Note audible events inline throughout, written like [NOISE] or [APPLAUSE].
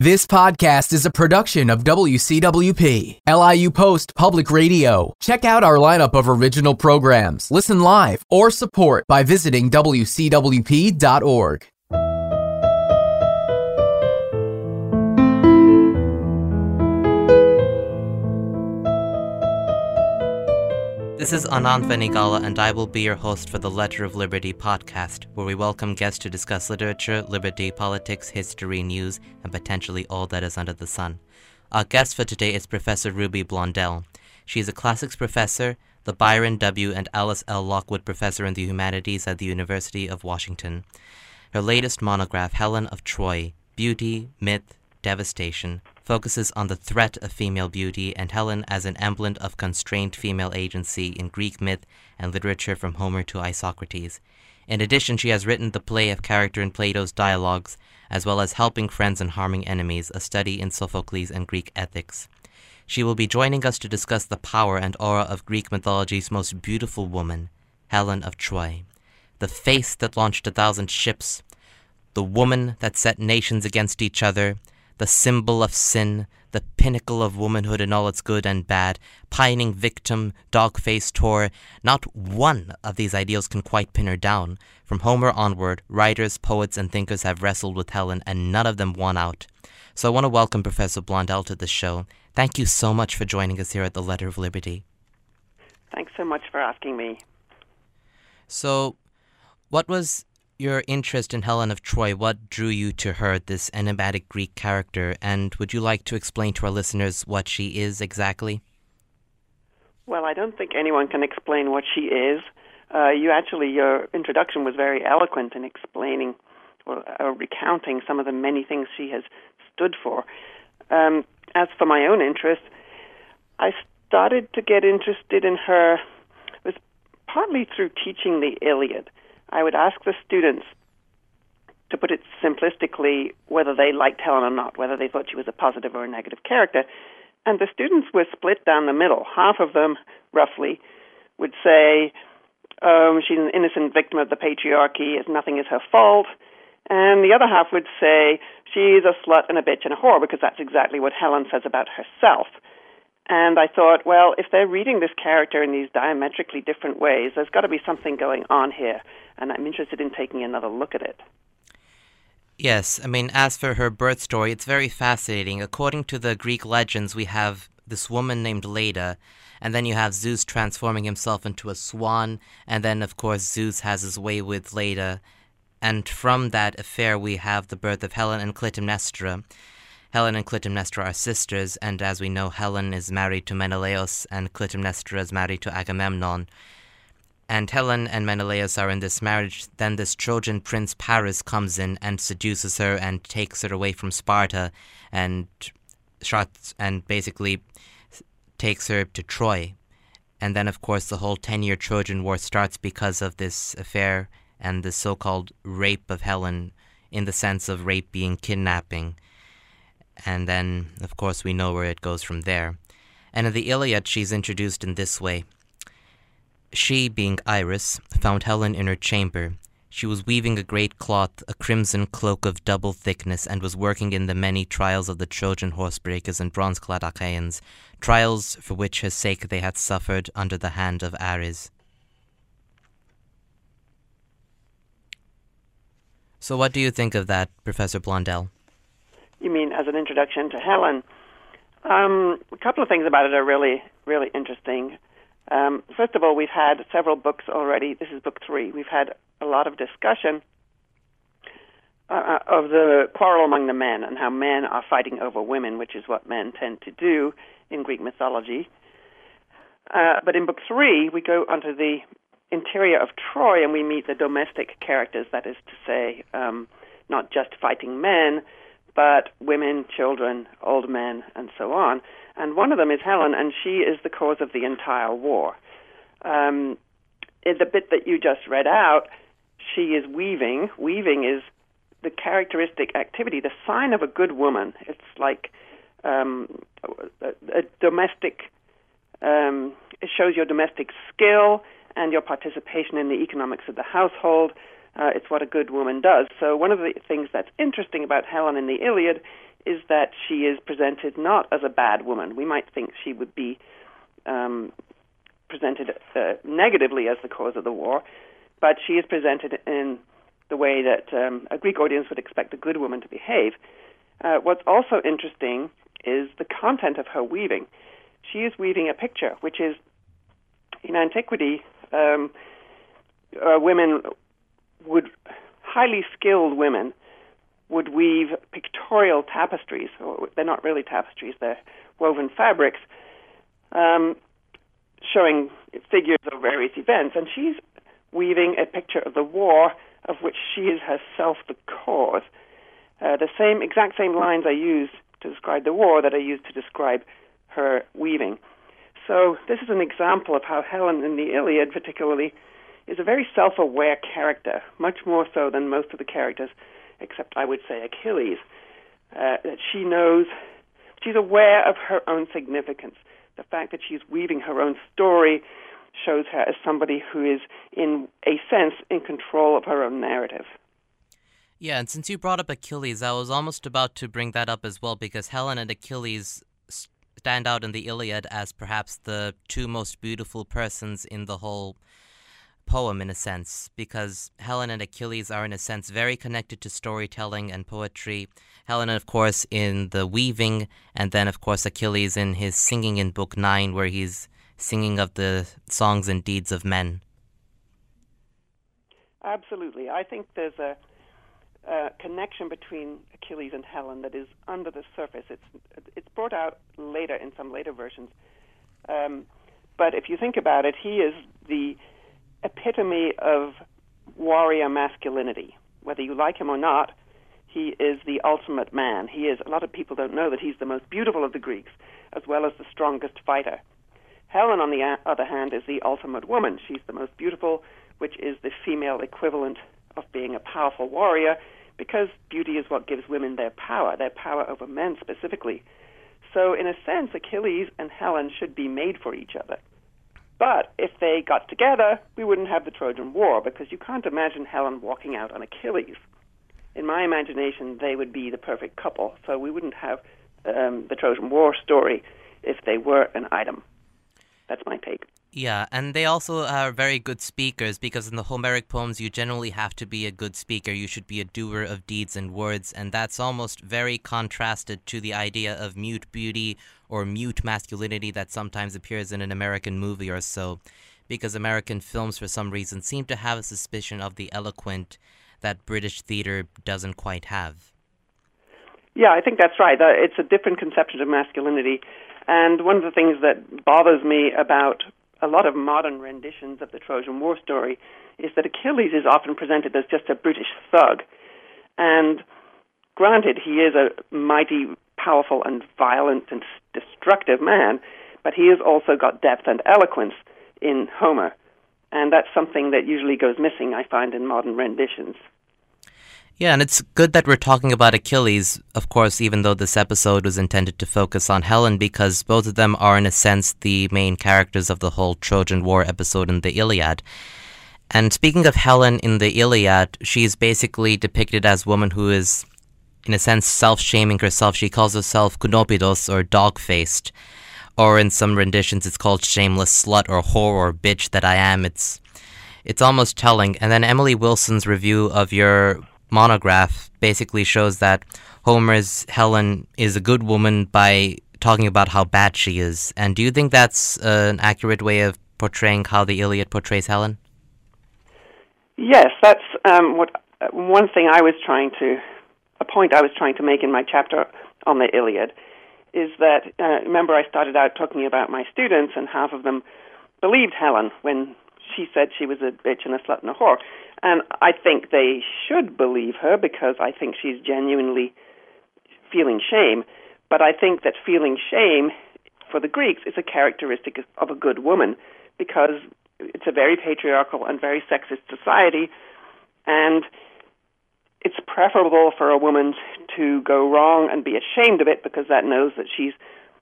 This podcast is a production of WCWP, LIU Post Public Radio. Check out our lineup of original programs, listen live, or support by visiting WCWP.org. This is Anand Venigala, and I will be your host for the Letter of Liberty podcast, where we welcome guests to discuss literature, liberty, politics, history, news, and potentially all that is under the sun. Our guest for today is Professor Ruby Blondell. She is a classics professor, the Byron W. and Alice L. Lockwood Professor in the Humanities at the University of Washington. Her latest monograph, Helen of Troy Beauty, Myth, Devastation, focuses on the threat of female beauty and Helen as an emblem of constrained female agency in Greek myth and literature from Homer to Isocrates. In addition, she has written the play of character in Plato's dialogues, as well as Helping Friends and Harming Enemies, a study in Sophocles and Greek ethics. She will be joining us to discuss the power and aura of Greek mythology's most beautiful woman, Helen of Troy. The face that launched a thousand ships, the woman that set nations against each other, the symbol of sin, the pinnacle of womanhood in all its good and bad, pining victim, dog faced whore. Not one of these ideals can quite pin her down. From Homer onward, writers, poets, and thinkers have wrestled with Helen, and none of them won out. So I want to welcome Professor Blondell to the show. Thank you so much for joining us here at the Letter of Liberty. Thanks so much for asking me. So, what was your interest in Helen of Troy, what drew you to her, this enigmatic Greek character, and would you like to explain to our listeners what she is exactly? Well, I don't think anyone can explain what she is. Uh, you actually, your introduction was very eloquent in explaining or uh, recounting some of the many things she has stood for. Um, as for my own interest, I started to get interested in her was partly through teaching the Iliad. I would ask the students, to put it simplistically, whether they liked Helen or not, whether they thought she was a positive or a negative character. And the students were split down the middle. Half of them, roughly, would say um, she's an innocent victim of the patriarchy, nothing is her fault. And the other half would say she's a slut and a bitch and a whore because that's exactly what Helen says about herself. And I thought, well, if they're reading this character in these diametrically different ways, there's got to be something going on here. And I'm interested in taking another look at it. Yes, I mean, as for her birth story, it's very fascinating. According to the Greek legends, we have this woman named Leda, and then you have Zeus transforming himself into a swan, and then, of course, Zeus has his way with Leda. And from that affair, we have the birth of Helen and Clytemnestra. Helen and Clytemnestra are sisters, and as we know, Helen is married to Menelaus, and Clytemnestra is married to Agamemnon. And Helen and Menelaus are in this marriage. Then this Trojan prince Paris comes in and seduces her and takes her away from Sparta, and shots and basically takes her to Troy. And then, of course, the whole ten-year Trojan War starts because of this affair and the so-called rape of Helen, in the sense of rape being kidnapping and then, of course, we know where it goes from there. And in the Iliad, she's introduced in this way She, being Iris, found Helen in her chamber. She was weaving a great cloth, a crimson cloak of double thickness, and was working in the many trials of the Trojan horsebreakers and bronze clad Achaeans, trials for which her sake they had suffered under the hand of Ares. So, what do you think of that, Professor Blondell? You mean as an introduction to Helen? Um, a couple of things about it are really, really interesting. Um, first of all, we've had several books already. This is book three. We've had a lot of discussion uh, uh, of the quarrel among the men and how men are fighting over women, which is what men tend to do in Greek mythology. Uh, but in book three, we go onto the interior of Troy and we meet the domestic characters, that is to say, um, not just fighting men, but women, children, old men, and so on. And one of them is Helen, and she is the cause of the entire war. Um, in the bit that you just read out, she is weaving. Weaving is the characteristic activity, the sign of a good woman. It's like um, a, a domestic, um, it shows your domestic skill and your participation in the economics of the household. Uh, it's what a good woman does. So one of the things that's interesting about Helen in the Iliad is that she is presented not as a bad woman. We might think she would be um, presented uh, negatively as the cause of the war, but she is presented in the way that um, a Greek audience would expect a good woman to behave. Uh, what's also interesting is the content of her weaving. She is weaving a picture, which is in antiquity, um, uh, women would highly skilled women would weave pictorial tapestries. They're not really tapestries; they're woven fabrics um, showing figures of various events. And she's weaving a picture of the war of which she is herself the cause. Uh, the same exact same lines I use to describe the war that I use to describe her weaving. So this is an example of how Helen in the Iliad, particularly, is a very self-aware character, much more so than most of the characters, except I would say Achilles. Uh, that she knows, she's aware of her own significance. The fact that she's weaving her own story shows her as somebody who is, in a sense, in control of her own narrative. Yeah, and since you brought up Achilles, I was almost about to bring that up as well because Helen and Achilles stand out in the Iliad as perhaps the two most beautiful persons in the whole poem, in a sense, because Helen and Achilles are, in a sense, very connected to storytelling and poetry. Helen, of course, in the weaving, and then, of course, Achilles in his singing in Book 9, where he's singing of the songs and deeds of men. Absolutely. I think there's a uh, connection between Achilles and Helen that is under the surface. It's it's brought out later in some later versions, um, but if you think about it, he is the epitome of warrior masculinity. Whether you like him or not, he is the ultimate man. He is. A lot of people don't know that he's the most beautiful of the Greeks, as well as the strongest fighter. Helen, on the other hand, is the ultimate woman. She's the most beautiful, which is the female equivalent of being a powerful warrior because beauty is what gives women their power, their power over men specifically. So, in a sense, Achilles and Helen should be made for each other. But if they got together, we wouldn't have the Trojan War because you can't imagine Helen walking out on Achilles. In my imagination, they would be the perfect couple, so we wouldn't have um, the Trojan War story if they were an item. That's my take. Yeah, and they also are very good speakers because in the Homeric poems, you generally have to be a good speaker. You should be a doer of deeds and words, and that's almost very contrasted to the idea of mute beauty or mute masculinity that sometimes appears in an American movie or so. Because American films, for some reason, seem to have a suspicion of the eloquent that British theater doesn't quite have. Yeah, I think that's right. Uh, it's a different conception of masculinity. And one of the things that bothers me about a lot of modern renditions of the Trojan War story is that Achilles is often presented as just a British thug. And granted, he is a mighty, powerful, and violent and destructive man, but he has also got depth and eloquence in Homer. And that's something that usually goes missing, I find, in modern renditions. Yeah, and it's good that we're talking about Achilles, of course, even though this episode was intended to focus on Helen, because both of them are, in a sense, the main characters of the whole Trojan War episode in the Iliad. And speaking of Helen in the Iliad, she's basically depicted as a woman who is, in a sense, self shaming herself. She calls herself kunopidos or dog faced. Or in some renditions, it's called shameless slut or whore or bitch that I am. It's it's almost telling. And then Emily Wilson's review of your monograph basically shows that Homer's Helen is a good woman by talking about how bad she is. And do you think that's uh, an accurate way of portraying how the Iliad portrays Helen? Yes, that's um, what uh, one thing I was trying to, a point I was trying to make in my chapter on the Iliad, is that uh, remember I started out talking about my students, and half of them believed Helen when she said she was a bitch and a slut and a whore. And I think they should believe her because I think she's genuinely feeling shame. But I think that feeling shame for the Greeks is a characteristic of a good woman because it's a very patriarchal and very sexist society. And it's preferable for a woman to go wrong and be ashamed of it because that knows that she's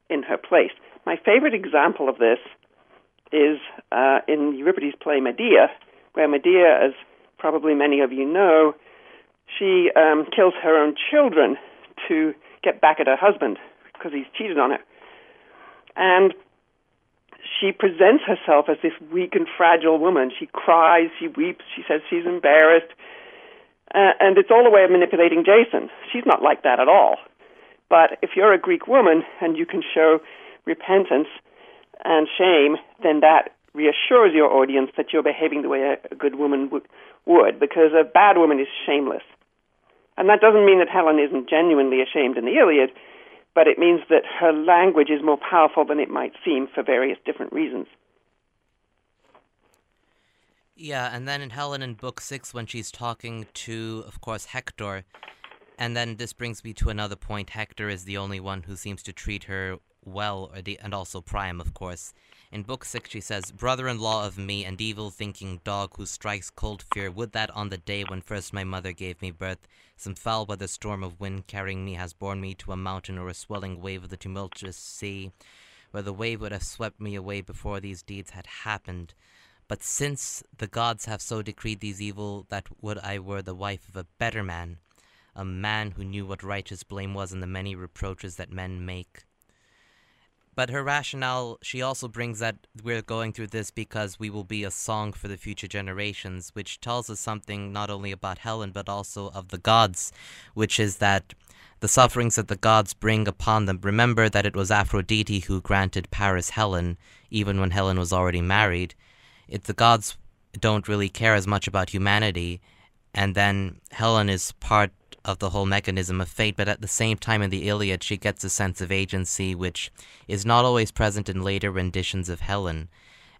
in her place. My favorite example of this is uh, in Euripides' play Medea, where Medea, as probably many of you know, she um, kills her own children to get back at her husband because he's cheated on her. And she presents herself as this weak and fragile woman. She cries, she weeps, she says she's embarrassed. Uh, and it's all a way of manipulating Jason. She's not like that at all. But if you're a Greek woman and you can show repentance and shame, then that reassures your audience that you're behaving the way a, good woman would, would, because a bad woman is shameless. And that doesn't mean that Helen isn't genuinely ashamed in the Iliad, but it means that her language is more powerful than it might seem for various different reasons. Yeah, and then in Helen in Book Six, when she's talking to, of course, Hector, and then this brings me to another point. Hector is the only one who seems to treat her well, and also Priam, of course. In Book 6, she says, Brother in law of me, and evil thinking dog who strikes cold fear, would that on the day when first my mother gave me birth, some foul weather storm of wind carrying me has borne me to a mountain or a swelling wave of the tumultuous sea, where the wave would have swept me away before these deeds had happened. But since the gods have so decreed these evil, that would I were the wife of a better man, a man who knew what righteous blame was in the many reproaches that men make. But her rationale, she also brings that we're going through this because we will be a song for the future generations, which tells us something not only about Helen, but also of the gods, which is that the sufferings that the gods bring upon them. Remember that it was Aphrodite who granted Paris Helen, even when Helen was already married. If the gods don't really care as much about humanity, and then Helen is part of the whole mechanism of fate, but at the same time in the Iliad, she gets a sense of agency which is not always present in later renditions of Helen,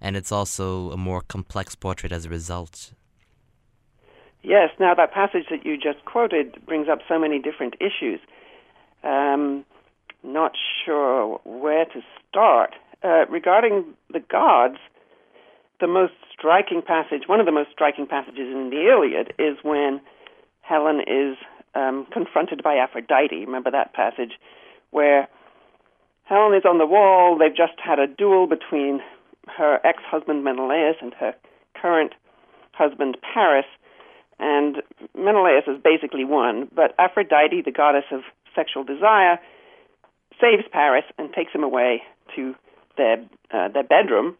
and it's also a more complex portrait as a result. Yes, now that passage that you just quoted brings up so many different issues. Um, not sure where to start. Uh, regarding the gods, the most striking passage, one of the most striking passages in the Iliad, is when Helen is um, confronted by Aphrodite. Remember that passage where Helen is on the wall. They've just had a duel between her ex-husband Menelaus and her current husband Paris, and Menelaus has basically won. But Aphrodite, the goddess of sexual desire, saves Paris and takes him away to their uh, their bedroom.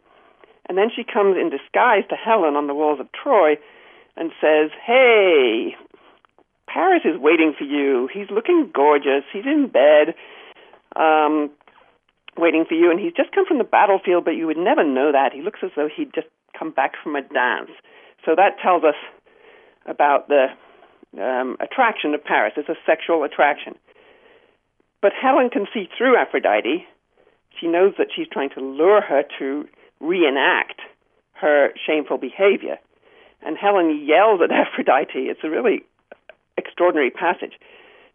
And then she comes in disguise to Helen on the walls of Troy and says, "Hey, Paris is waiting for you. He's looking gorgeous. He's in bed, um, waiting for you, and he's just come from the battlefield, but you would never know that. He looks as though he'd just come back from a dance. So that tells us about the um, attraction of Paris. It's a sexual attraction. But Helen can see through Aphrodite. She knows that she's trying to lure her to reenact her shameful behavior. And Helen yells at [LAUGHS] Aphrodite. It's a really extraordinary passage.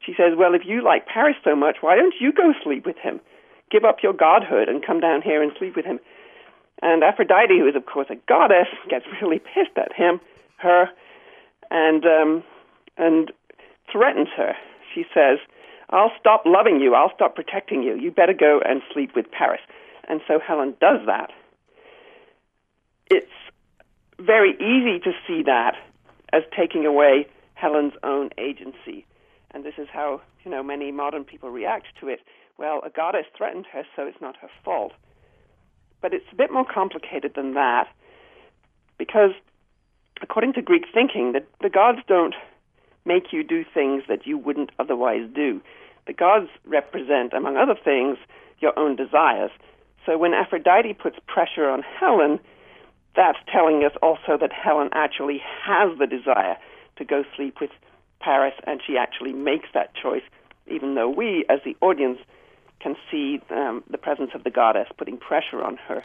She says, Well, if you like Paris so much, why don't you go sleep with him? Give up your godhood and come down here and sleep with him. And Aphrodite, who is, of course, a goddess, gets [LAUGHS] really pissed at him, her, and, um, and threatens her. She says, I'll stop loving you. I'll stop protecting you. You better go and sleep with Paris. And so Helen does that. It's very easy to see that as taking away Helen's own agency. And this is how, you know, many modern people react to it. Well, a goddess threatened her, so it's not her fault. But it's a bit more complicated than that, because according to Greek thinking, the, the gods don't make you do things that you wouldn't otherwise do. The gods represent, among other things, your own desires. So when Aphrodite puts pressure on Helen, that's telling us also that Helen actually has the desire to go sleep with Paris, and she actually makes that choice, even though we, as the audience, can see um, the presence of the goddess putting pressure on her.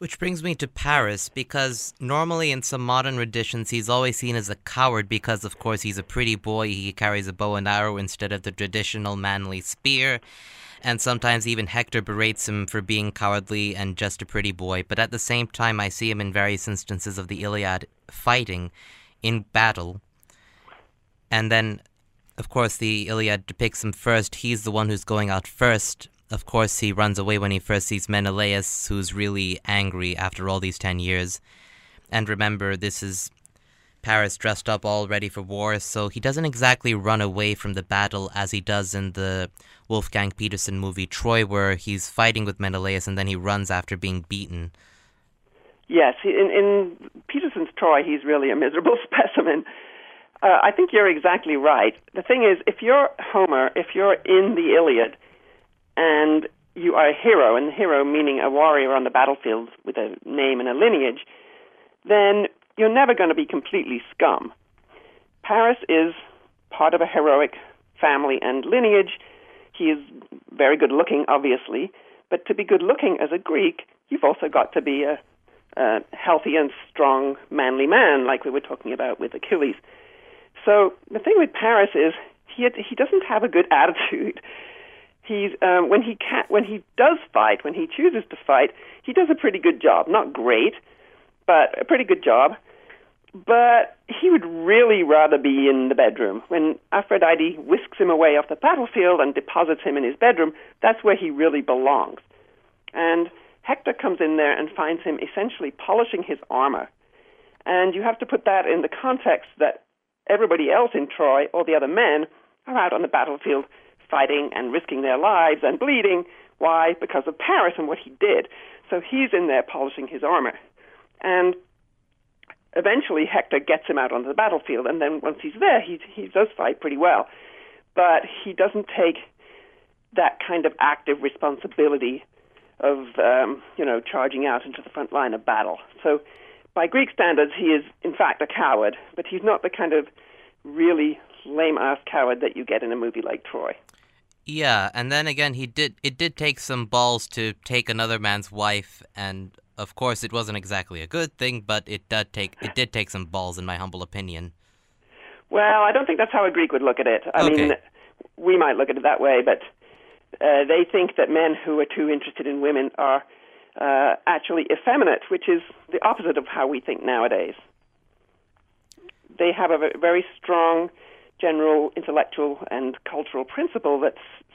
Which brings me to Paris, because normally in some modern renditions he's always seen as a coward because, of course, he's a pretty boy. He carries a bow and arrow instead of the traditional manly spear. And sometimes even Hector berates him for being cowardly and just a pretty boy. But at the same time, I see him in various instances of the Iliad fighting in battle. And then, of course, the Iliad depicts him first. He's the one who's going out first. Of course, he runs away when he first sees Menelaus, who's really angry after all these 10 years. And remember, this is Paris dressed up all ready for war, so he doesn't exactly run away from the battle as he does in the Wolfgang Petersen movie Troy, where he's fighting with Menelaus and then he runs after being beaten. Yes, in, in Petersen's Troy, he's really a miserable [LAUGHS] specimen. Uh, I think you're exactly right. The thing is, if you're Homer, if you're in the Iliad, and you are a hero, and the hero meaning a warrior on the battlefield with a name and a lineage, then you're never going to be completely scum. Paris is part of a heroic family and lineage. He is very good looking, obviously, but to be good looking as a Greek, you've also got to be a, a healthy and strong, manly man, like we were talking about with Achilles. So the thing with Paris is he he doesn't have a good [LAUGHS] attitude. He's um, when he can when he does fight, when he chooses to fight, he does a pretty good job. Not great, but a pretty good job. But he would really rather be in the bedroom. When Aphrodite whisks him away off the battlefield and deposits him in his bedroom, that's where he really belongs. And Hector comes in there and finds him essentially polishing his armor. And you have to put that in the context that everybody else in Troy, all the other men, are out on the battlefield fighting and risking their lives and bleeding. Why? Because of Paris and what he did. So he's in there polishing his armor. And eventually Hector gets him out onto the battlefield, and then once he's there, he, he does fight pretty well. But he doesn't take that kind of active responsibility of, um, you know, charging out into the front line of battle. So by Greek standards, he is in fact a coward, but he's not the kind of really lame ass coward that you get in a movie like Troy. Yeah, and then again, he did. It did take some balls to take another man's wife, and of course, it wasn't exactly a good thing, but it did take it did take some balls, in my humble opinion. Well, I don't think that's how a Greek would look at it. I okay. mean, we might look at it that way, but uh, they think that men who are too interested in women are uh, actually effeminate, which is the opposite of how we think nowadays. They have a very strong general intellectual and cultural principle that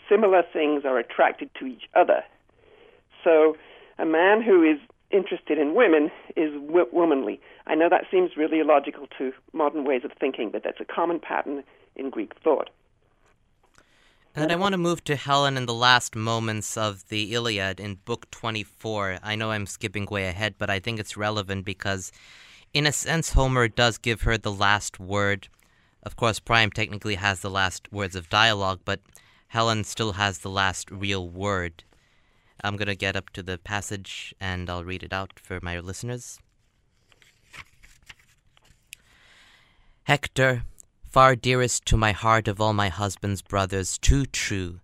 similar things are attracted to each other. So, a man who is interested in women is w- womanly. I know that seems really illogical to modern ways of thinking, but that's a common pattern in Greek thought. And then I want to move to Helen in the last moments of the Iliad in Book 24. I know I'm skipping way ahead, but I think it's relevant because, in a sense, Homer does give her the last word. Of course, Priam technically has the last words of dialogue, but Helen still has the last real word. I'm going to get up to the passage and I'll read it out for my listeners. Hector, far dearest to my heart of all my husband's brothers, too true.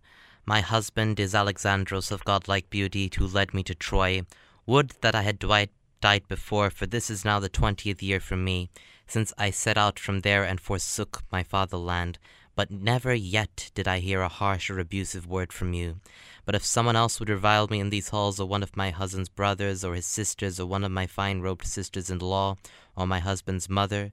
My husband is Alexandros of godlike beauty, who led me to Troy. Would that I had died, before, for this is now the twentieth year for me, since I set out from there and forsook my fatherland. But never yet did I hear a harsh or abusive word from you. But if someone else would revile me in these halls, or one of my husband's brothers, or his sisters, or one of my fine robed sisters in law, or my husband's mother,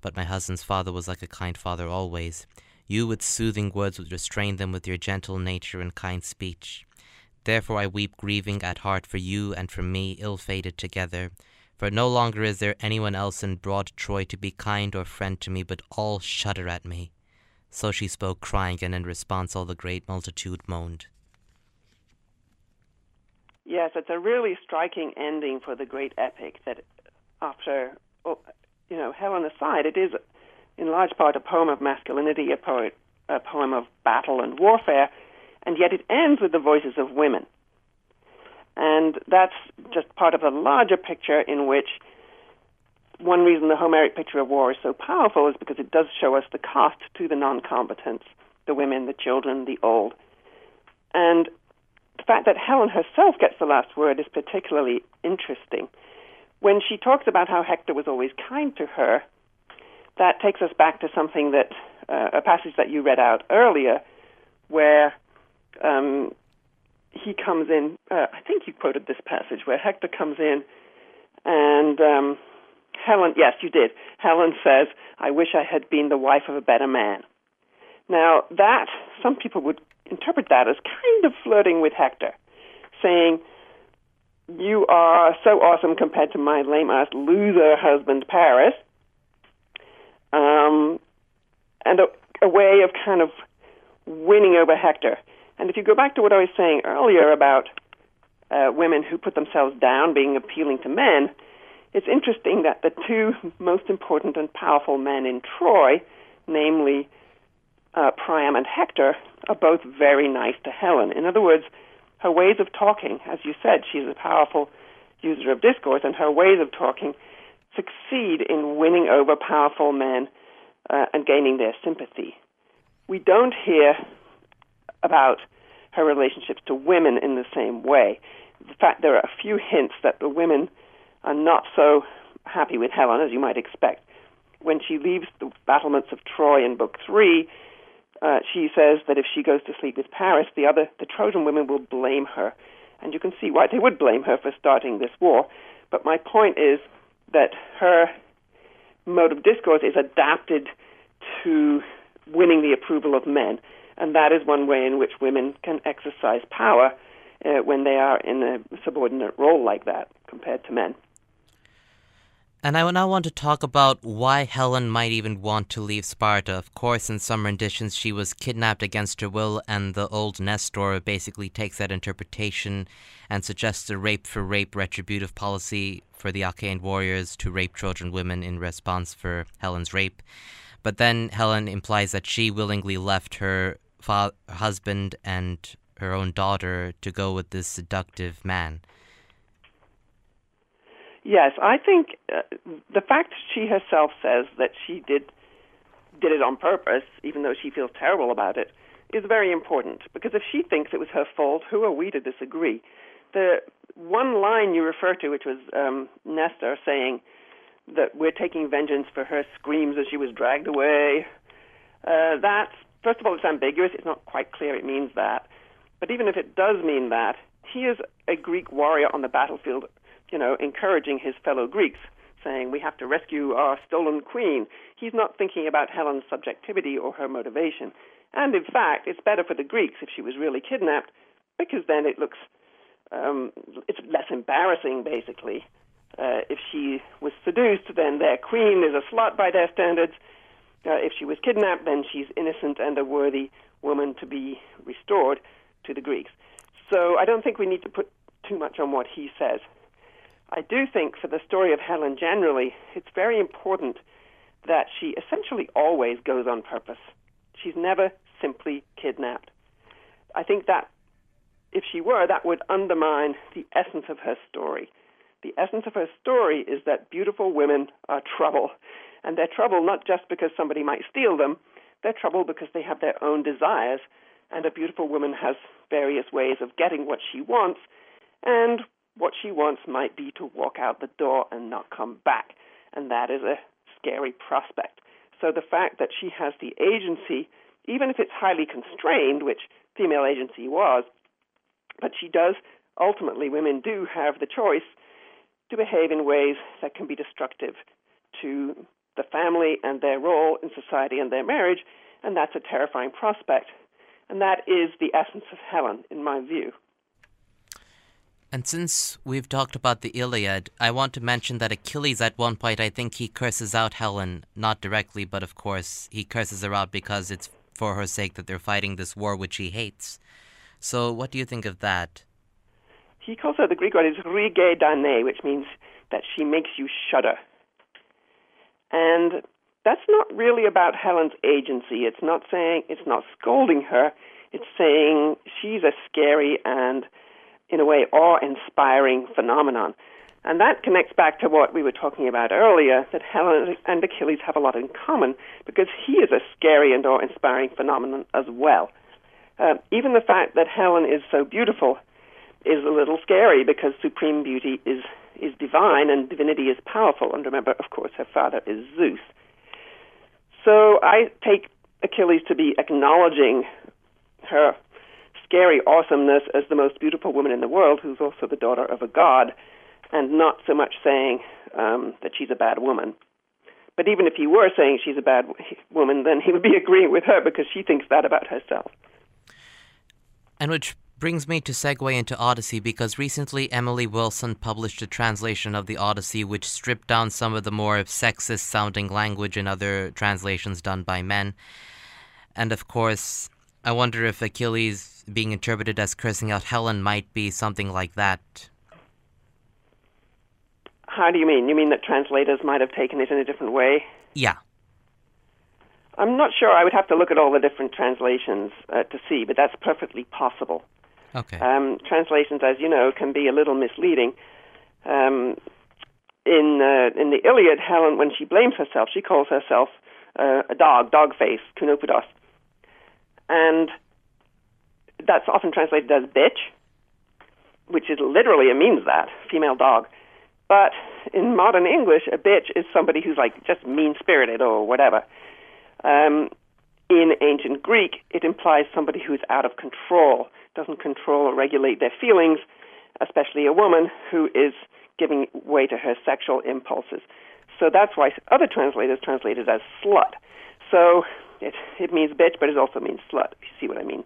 but my husband's father was like a kind father always. You with soothing words would restrain them with your gentle nature and kind speech. Therefore I weep grieving at heart for you and for me, ill fated together. For no longer is there anyone else in broad Troy to be kind or friend to me, but all shudder at me. So she spoke, crying, and in response all the great multitude moaned. Yes, it's a really striking ending for the great epic that after oh, you know, Helen aside, it is in large part a poem of masculinity, a, poet, a poem of battle and warfare, and yet it ends with the voices of women. And that's just part of a larger picture in which one reason the Homeric picture of war is so powerful is because it does show us the cost to the non combatants, the women, the children, the old. And the fact that Helen herself gets the last word is particularly interesting when she talks about how Hector was always kind to her, that takes us back to something that uh, a passage that you read out earlier, where um, he comes in. Uh, I think you quoted this passage where Hector comes in, and um, Helen. Yes, you did. Helen says, "I wish I had been the wife of a better man." Now that some people would interpret that as kind of flirting with Hector, saying you are so awesome compared to my lame ass loser husband, Paris. um, and a, a way of kind of winning over Hector. And if you go back to what I was saying earlier about uh, women who put themselves down being appealing to men, it's interesting that the two [LAUGHS] most important and powerful men in Troy, namely uh, Priam and Hector, are both very nice to Helen. In other words, her ways of talking, as you said, she's a powerful user of discourse, and her ways of talking succeed in winning over powerful men uh, and gaining their sympathy. We don't hear about her relationships to women in the same way. In fact, there are a few hints that the women are not so happy with Helen as you might expect. When she leaves the battlements of Troy in Book Three, uh, she says that if she goes to sleep with Paris, the other the Trojan women will blame her, and you can see why they would blame her for starting this war. But my point is that her mode of discourse is adapted to winning the approval of men, and that is one way in which women can exercise power uh, when they are in a subordinate role like that compared to men. And I now want to talk about why Helen might even want to leave Sparta. Of course, in some renditions, she was kidnapped against her will, and the old Nestor basically takes that interpretation and suggests a rape for rape retributive policy for the Achaean warriors to rape Trojan women in response for Helen's rape. But then Helen implies that she willingly left her husband and her own daughter to go with this seductive man. Yes, I think uh, the fact she herself says that she did did it on purpose, even though she feels terrible about it, is very important. Because if she thinks it was her fault, who are we to disagree? The one line you refer to, which was um, Nestor saying that we're taking vengeance for her screams as she was dragged away, uh, that's first of all it's ambiguous. It's not quite clear it means that. But even if it does mean that, he is a Greek warrior on the battlefield you know, encouraging his fellow Greeks, saying, We have to rescue our stolen queen. He's not thinking about Helen's subjectivity or her motivation. And in fact, it's better for the Greeks if she was really kidnapped, because then it looks, um, it's less embarrassing, basically. Uh, if she was seduced, then their queen is a slut by their standards. Uh, if she was kidnapped, then she's innocent and a worthy woman to be restored to the Greeks. So I don't think we need to put too much on what he says. I do think for the story of Helen generally, it's very important that she essentially always goes on purpose. She's never simply kidnapped. I think that if she were, that would undermine the essence of her story. The essence of her story is that beautiful women are trouble. And they're trouble not just because somebody might steal them, they're trouble because they have their own desires. And a beautiful woman has various ways of getting what she wants. And what she wants might be to walk out the door and not come back, and that is a scary prospect. So the fact that she has the agency, even if it's highly constrained, which female agency was, but she does ultimately, women do have the choice to behave in ways that can be destructive to the family and their role in society and their marriage, and that's a terrifying prospect. And that is the essence of Helen, in my view. And since we've talked about the Iliad, I want to mention that Achilles, at one point, I think he curses out Helen, not directly, but of course, he curses her out because it's for her sake that they're fighting this war which he hates. So, what do you think of that? He calls her the Greek word is rhigedane, which means that she makes you shudder. And that's not really about Helen's agency. It's not saying, it's not scolding her. It's saying she's a scary and in a way, awe inspiring phenomenon. And that connects back to what we were talking about earlier that Helen and Achilles have a lot in common because he is a scary and awe inspiring phenomenon as well. Uh, even the fact that Helen is so beautiful is a little scary because supreme beauty is, is divine and divinity is powerful. And remember, of course, her father is Zeus. So I take Achilles to be acknowledging her scary awesomeness as the most beautiful woman in the world, who's also the daughter of a god, and not so much saying um, that she's a bad woman. But even if he were saying she's a bad woman, then he would be [LAUGHS] agreeing with her because she thinks that about herself. And which brings me to segue into Odyssey because recently Emily Wilson published a translation of the Odyssey which stripped down some of the more sexist sounding language in other translations done by men. And of course, I wonder if Achilles being interpreted as cursing out Helen might be something like that. How do you mean? You mean that translators might have taken it in a different way? Yeah. I'm not sure. I would have to look at all the different translations uh, to see, but that's perfectly possible. Okay. Um, translations, as you know, can be a little misleading. Um, in uh, in the Iliad, Helen, when she blames herself, she calls herself uh, a dog, dog face, kunopodos, and that's often translated as bitch, which is literally it means that female dog. But in modern English, a bitch is somebody who's like just mean spirited or whatever. Um, in ancient Greek, it implies somebody who's out of control, doesn't control or regulate their feelings, especially a woman who is giving way to her sexual impulses. So that's why other translators translate it as slut. So it, it means bitch, but it also means slut, if you see what I mean.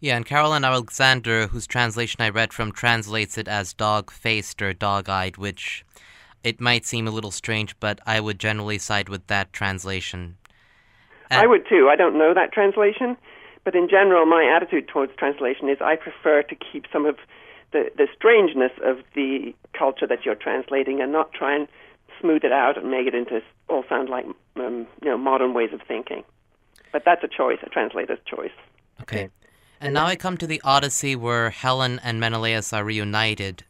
Yeah, and Caroline Alexander, whose translation I read from, translates it as dog faced or dog eyed, which it might seem a little strange, but I would generally side with that translation. I would too. I don't know that translation, but in general, my attitude towards translation is I prefer to keep some of the, the strangeness of the culture that you're translating and not try and smooth it out and make it into all sound like um, you know modern ways of thinking. But that's a choice, a translator's choice. Okay. And now I come to the Odyssey where Helen and Menelaus are reunited.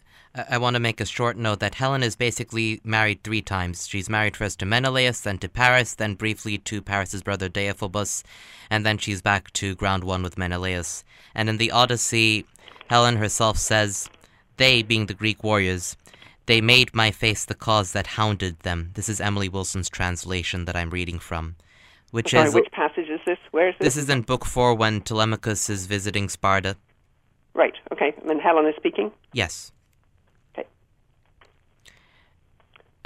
I want to make a short note that Helen is basically married three times. She's married first to Menelaus, then to Paris, then briefly to Paris's brother Deiphobus, and then she's back to ground one with Menelaus. And in the Odyssey, Helen herself says, They, being the Greek warriors, they made my face the cause that hounded them. This is Emily Wilson's translation that I'm reading from. Which Sorry, is which passage is this? Where is this? This is in Book Four when Telemachus is visiting Sparta. Right. Okay. And then Helen is speaking. Yes.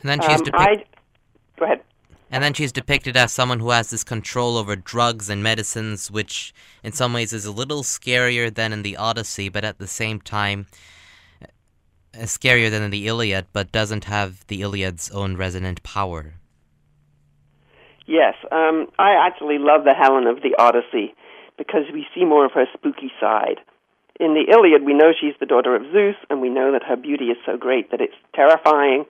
And then she's um, depicted. Go ahead. And then she's depicted as someone who has this control over drugs and medicines, which in some ways is a little scarier than in the Odyssey, but at the same time, uh, scarier than in the Iliad, but doesn't have the Iliad's own resonant power. Yes, um, I actually love the Helen of the Odyssey because we see more of her spooky side. In the Iliad, we know she's the daughter of Zeus, and we know that her beauty is so great that it's terrifying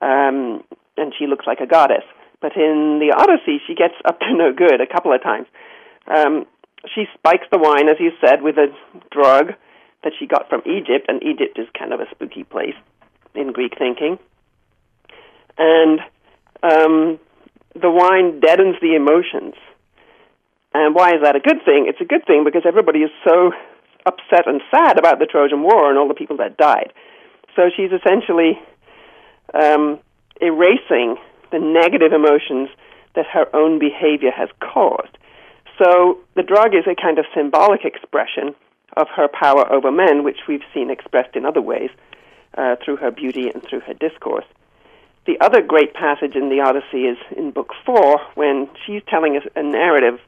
um, and she looks like a goddess. But in the Odyssey, she gets up to no good a couple of times. Um, she spikes the wine, as you said, with a drug that she got from Egypt, and Egypt is kind of a spooky place in Greek thinking. And um, the wine deadens the emotions. And why is that a good thing? It's a good thing because everybody is so upset and sad about the Trojan War and all the people that died. So she's essentially um, erasing the negative emotions that her own behavior has caused. So the drug is a kind of symbolic expression of her power over men, which we've seen expressed in other ways uh, through her beauty and through her discourse. The other great passage in the Odyssey is in Book Four when she's telling a narrative,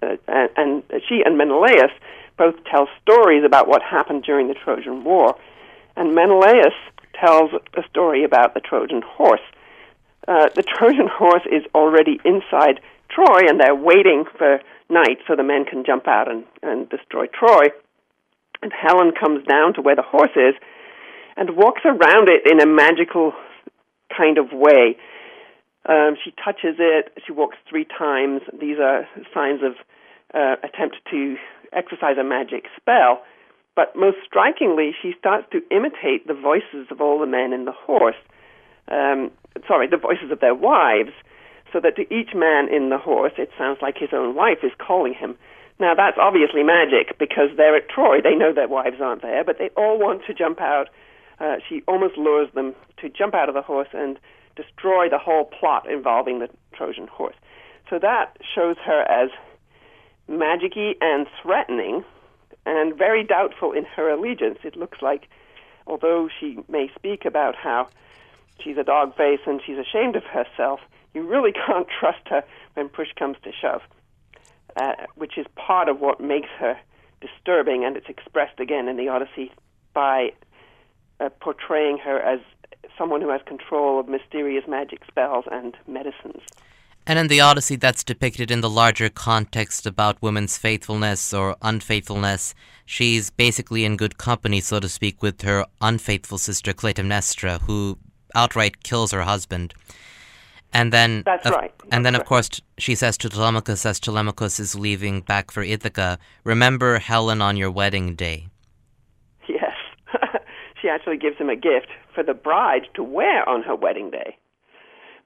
uh, and she and Menelaus both tell stories about what happened during the Trojan War. And Menelaus tells a story about the Trojan horse. Uh, the Trojan horse is already inside Troy, and they're waiting for night so the men can jump out and, and destroy Troy. And Helen comes down to where the horse is and walks around it in a magical kind of way. Um, she touches it. She walks three times. These are signs of uh, attempt to exercise a magic spell. But most strikingly, she starts to imitate the voices of all the men in the horse. Um, sorry, the voices of their wives, so that to each man in the horse, it sounds like his own wife is calling him. Now, that's obviously magic because they're at Troy. They know their wives aren't there, but they all want to jump out. Uh, she almost lures them to jump out of the horse and destroy the whole plot involving the Trojan horse. So that shows her as magicy and threatening and very doubtful in her allegiance. It looks like, although she may speak about how she's a dog face and she's ashamed of herself, you really [LAUGHS] can't trust her when push comes to shove, uh, which is part of what makes her disturbing, and it's expressed again in the Odyssey by uh, portraying her as someone who has control of mysterious magic spells and medicines. And in the Odyssey, that's depicted in the larger context about women's faithfulness or unfaithfulness. She's basically in good company, so to speak, with her unfaithful sister Clytemnestra, who outright kills her husband. And then, That's right. And then, That's of course, she says to Telemachus, as Telemachus is leaving back for Ithaca, "Remember Helen on your wedding day." Yes, [LAUGHS] she actually gives him a gift for the bride to wear on her wedding day,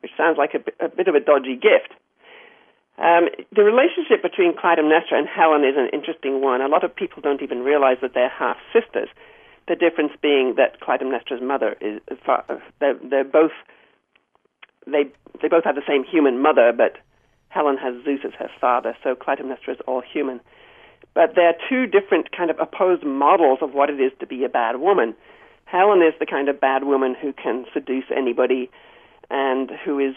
which sounds like a, a bit of a dodgy gift. Um, the relationship between Clytemnestra and Helen is an interesting one. A lot of people don't even realize that they're half sisters. The difference being that Clytemnestra's mother is they're, they're both they they both have the same human mother, but Helen has Zeus as her father, so Clytemnestra is all human. But they're two different kind of opposed models of what it is to be a bad woman. Helen is the kind of bad woman who can seduce anybody and who is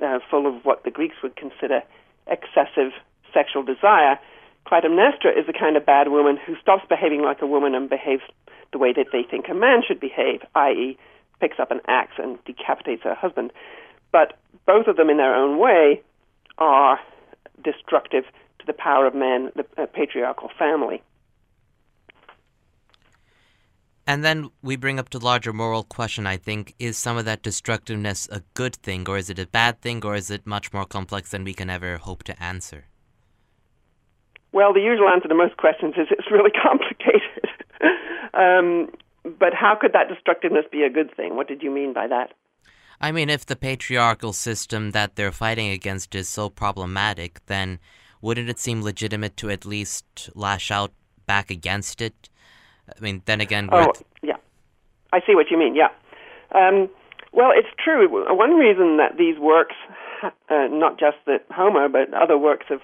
uh, full of what the Greeks would consider excessive sexual desire. Clytemnestra is the kind of bad woman who stops behaving like a woman and behaves the way that they think a man should behave, i.e., picks up an axe and decapitates her husband. But both of them, in their own way, are destructive to the power of man, the uh, patriarchal family. And then we bring up the larger moral question, I think is some of that destructiveness a good thing, or is it a bad thing, or is it much more complex than we can ever hope to answer? Well, the usual answer to most questions is it's really [LAUGHS] complicated. um, but how could that destructiveness be a good thing? What did you mean by that? I mean, if the patriarchal system that they're fighting against is so problematic, then wouldn't it seem legitimate to at least lash out back against it? I mean, then again, oh yeah, I see what you mean. Yeah, um, well, it's true. One reason that these works, uh, not just the Homer, but other works of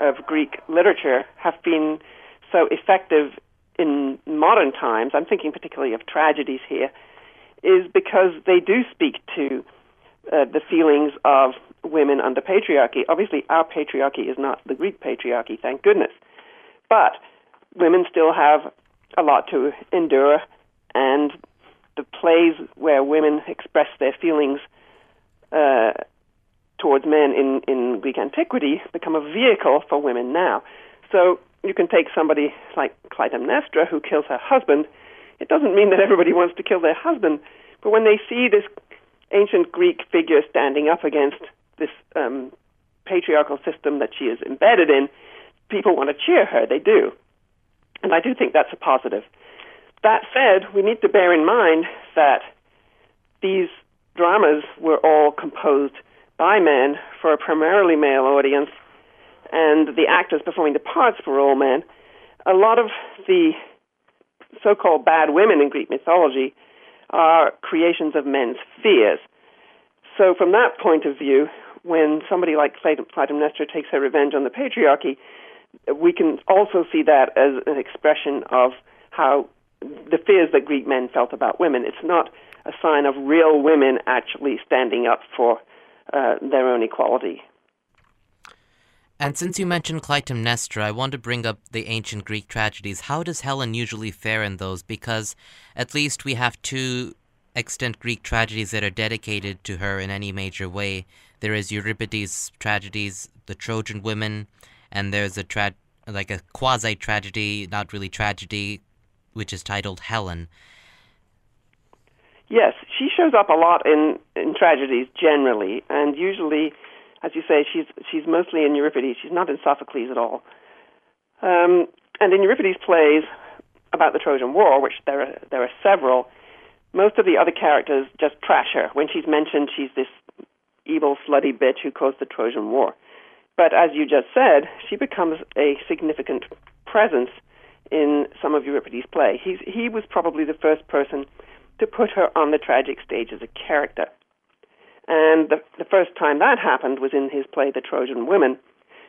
of Greek literature, have been so effective in modern times. I'm thinking particularly of tragedies here is because they do speak to uh, the feelings of women under patriarchy. Obviously, our patriarchy is not the Greek patriarchy, thank goodness. But women still have a lot to endure, and the plays where women express their feelings uh, towards men in, in Greek antiquity become a vehicle for women now. So you can take somebody like Clytemnestra, who kills her husband, it doesn't mean that everybody wants to kill their husband, but when they see this ancient Greek figure standing up against this um, patriarchal system that she is embedded in, people want to cheer her. They do. And I do think that's a positive. That said, we need to bear in mind that these dramas were all composed by men for a primarily male audience, and the actors performing the parts were all men. A lot of the so called bad women in Greek mythology are creations of men's fears. So, from that point of view, when somebody like Clytemnestra takes her revenge on the patriarchy, we can also see that as an expression of how the fears that Greek men felt about women. It's not a sign of real women actually standing up for uh, their own equality. And since you mentioned Clytemnestra, I want to bring up the ancient Greek tragedies. How does Helen usually fare in those? Because at least we have two extant Greek tragedies that are dedicated to her in any major way. There is Euripides' tragedies, the Trojan Women, and there's a tra- like a quasi tragedy, not really tragedy, which is titled Helen. Yes, she shows up a lot in in tragedies generally, and usually as you say, she's she's mostly in Euripides. She's not in Sophocles at all. Um, and in Euripides' plays about the Trojan War, which there are there are several, most of the other characters just trash her. When she's mentioned, she's this evil, slutty bitch who caused the Trojan War. But as you just said, she becomes a significant presence in some of Euripides' play. He's, he was probably the first person to put her on the tragic stage as a character. And the, the first time that happened was in his play The Trojan Women,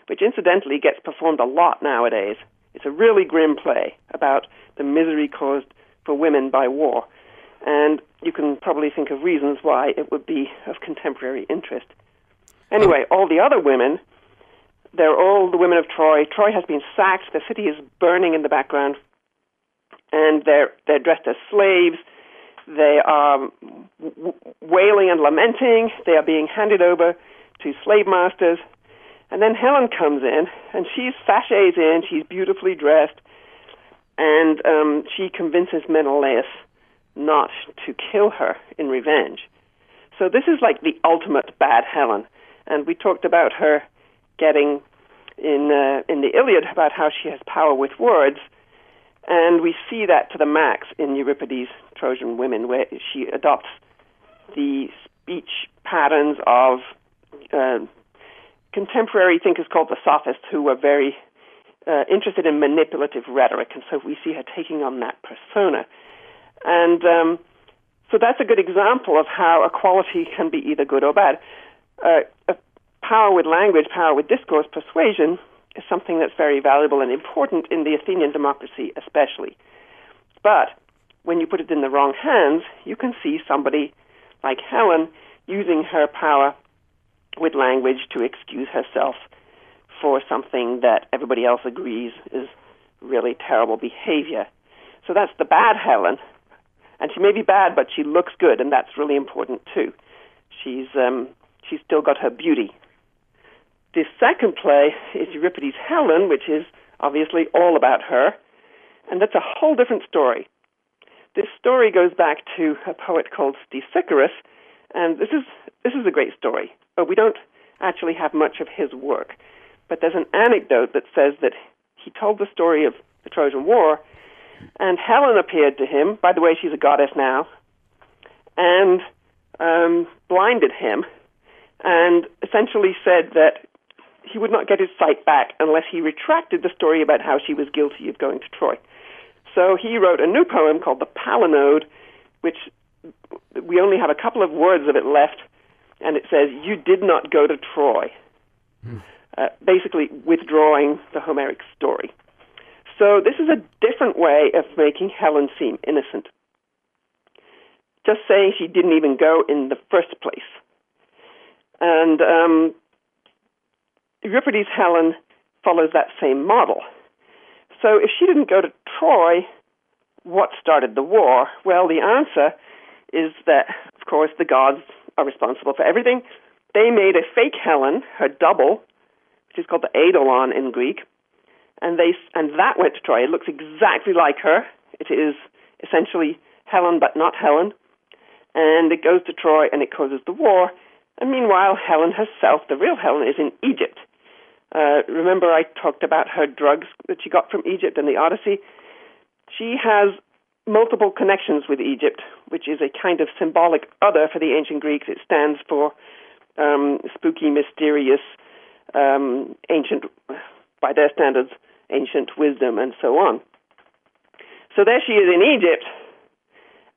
which incidentally gets performed a lot nowadays. It's a really grim play about the misery caused for women by war. And you can probably think of reasons why it would be of contemporary interest. Anyway, all the other women they're all the women of Troy. Troy has been sacked. The city is burning in the background, and they're they're dressed as slaves. They are wailing and lamenting. They are being handed over to slave masters. And then Helen comes in, and she's sachets in. She's beautifully dressed, and um, she convinces Menelaus not to kill her in revenge. So this is like the ultimate bad Helen. And we talked about her getting in uh, in the Iliad about how she has power with words, and we see that to the max in Euripides' Trojan Women, where she adopts the speech patterns of uh, contemporary thinkers called the sophists, who were very uh, interested in manipulative rhetoric, and so we see her taking on that persona. And um, so that's a good example of how a quality can be either good or bad. Uh, power with language, power with discourse, persuasion is something that's very valuable and important in the Athenian democracy, especially. But when you put it in the wrong hands, you can see somebody like Helen using her power with language to excuse herself for something that everybody else agrees is really terrible behavior. So that's the bad Helen. And she may be bad, but she looks good, and that's really important too. She's um, she's still got her beauty. The second play is Euripides' Helen, which is obviously all about her, and that's a whole different story. This story goes back to a poet called Stesichorus, and this is this is a great story. But we don't actually have much of his work. But there's an anecdote that says that he told the story of the Trojan War, and Helen appeared to him. By the way, she's a goddess now, and um, blinded him, and essentially said that he would not get his sight back unless he retracted the story about how she was guilty of going to Troy. So he wrote a new poem called the Palinode, which we only have a couple of words of it left, and it says, You did not go to Troy. Hmm. Uh, basically, withdrawing the Homeric story. So this is a different way of making Helen seem innocent. Just saying she didn't even go in the first place. And um, Euripides' Helen follows that same model. So if she didn't go to Troy, what started the war? Well, the answer is that, of course, the gods are responsible for everything. They made a fake Helen, her double, which is called the Eidolon in Greek, and they and that went to Troy. It looks exactly like her. It is essentially Helen, but not Helen, and it goes to Troy and it causes the war. And meanwhile, Helen herself, the real Helen, is in Egypt. Uh, remember, I talked about her drugs that she got from Egypt in the Odyssey. She has multiple connections with Egypt, which is a kind of symbolic other for the ancient Greeks. It stands for um, spooky, mysterious, um, ancient, by their standards, ancient wisdom, and so on. So there she is in Egypt,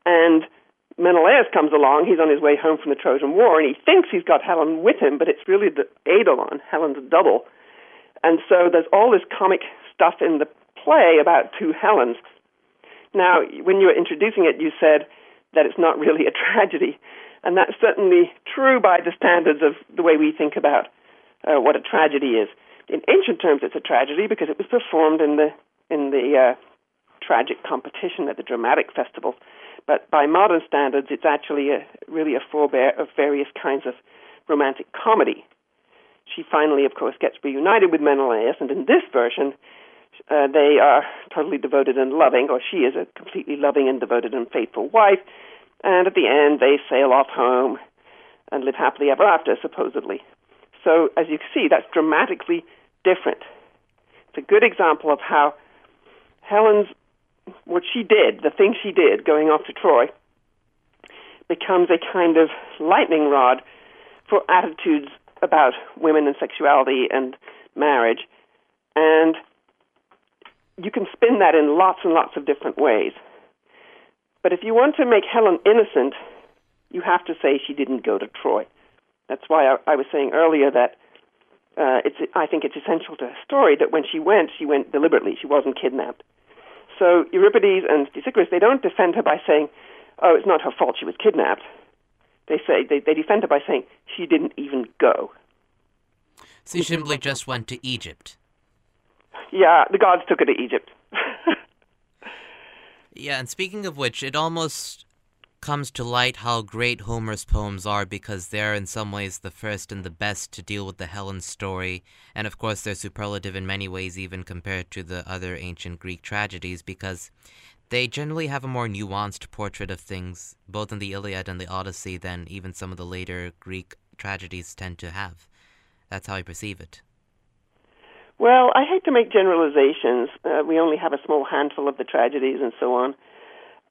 and Menelaus comes along. He's on his way home from the Trojan War, and he thinks he's got Helen with him, but it's really the Eidolon, Helen's double. And so there's all this comic stuff in the play about two Helens. Now, when you were introducing it, you said that it's not really a [LAUGHS] tragedy, and that's certainly true by the standards of the way we think about uh, what a tragedy is. In ancient terms, it's a tragedy because it was performed in the in the uh, tragic competition at the dramatic festival. But by modern standards, it's actually a, really a forebear of various kinds of romantic comedy. She finally, of course, gets reunited with Menelaus, and in this version, uh, they are totally devoted and loving, or she is a completely loving and devoted and faithful wife. And at the end, they sail off home and live happily ever after, supposedly. So, as you can see, that's dramatically different. It's a good example of how Helen's, what she did, the thing she did going off to Troy, becomes a kind of lightning rod for attitudes about women and sexuality and marriage. And you can spin that in lots and lots of different ways. But if you want to make Helen innocent, you have to say she didn't go to Troy. That's why I, I was saying earlier that uh, it's, I think it's essential to her story that when she went, she went deliberately. She wasn't kidnapped. So Euripides and Stesichorus, they don't defend her by saying, oh, it's not her fault she was kidnapped. They say they, they defend her by saying she didn't even go. She simply just went to Egypt. Yeah, the gods took her to Egypt. [LAUGHS] yeah, and speaking of which, it almost comes to light how great Homer's poems are because they're in some ways the first and the best to deal with the Helen story, and of course they're superlative in many ways even compared to the other ancient Greek tragedies because they generally have a more nuanced portrait of things, both in the Iliad and the Odyssey, than even some of the later Greek tragedies tend to have. That's how I perceive it. Well, I hate to make generalizations. Uh, we only have a small handful of the tragedies and so on.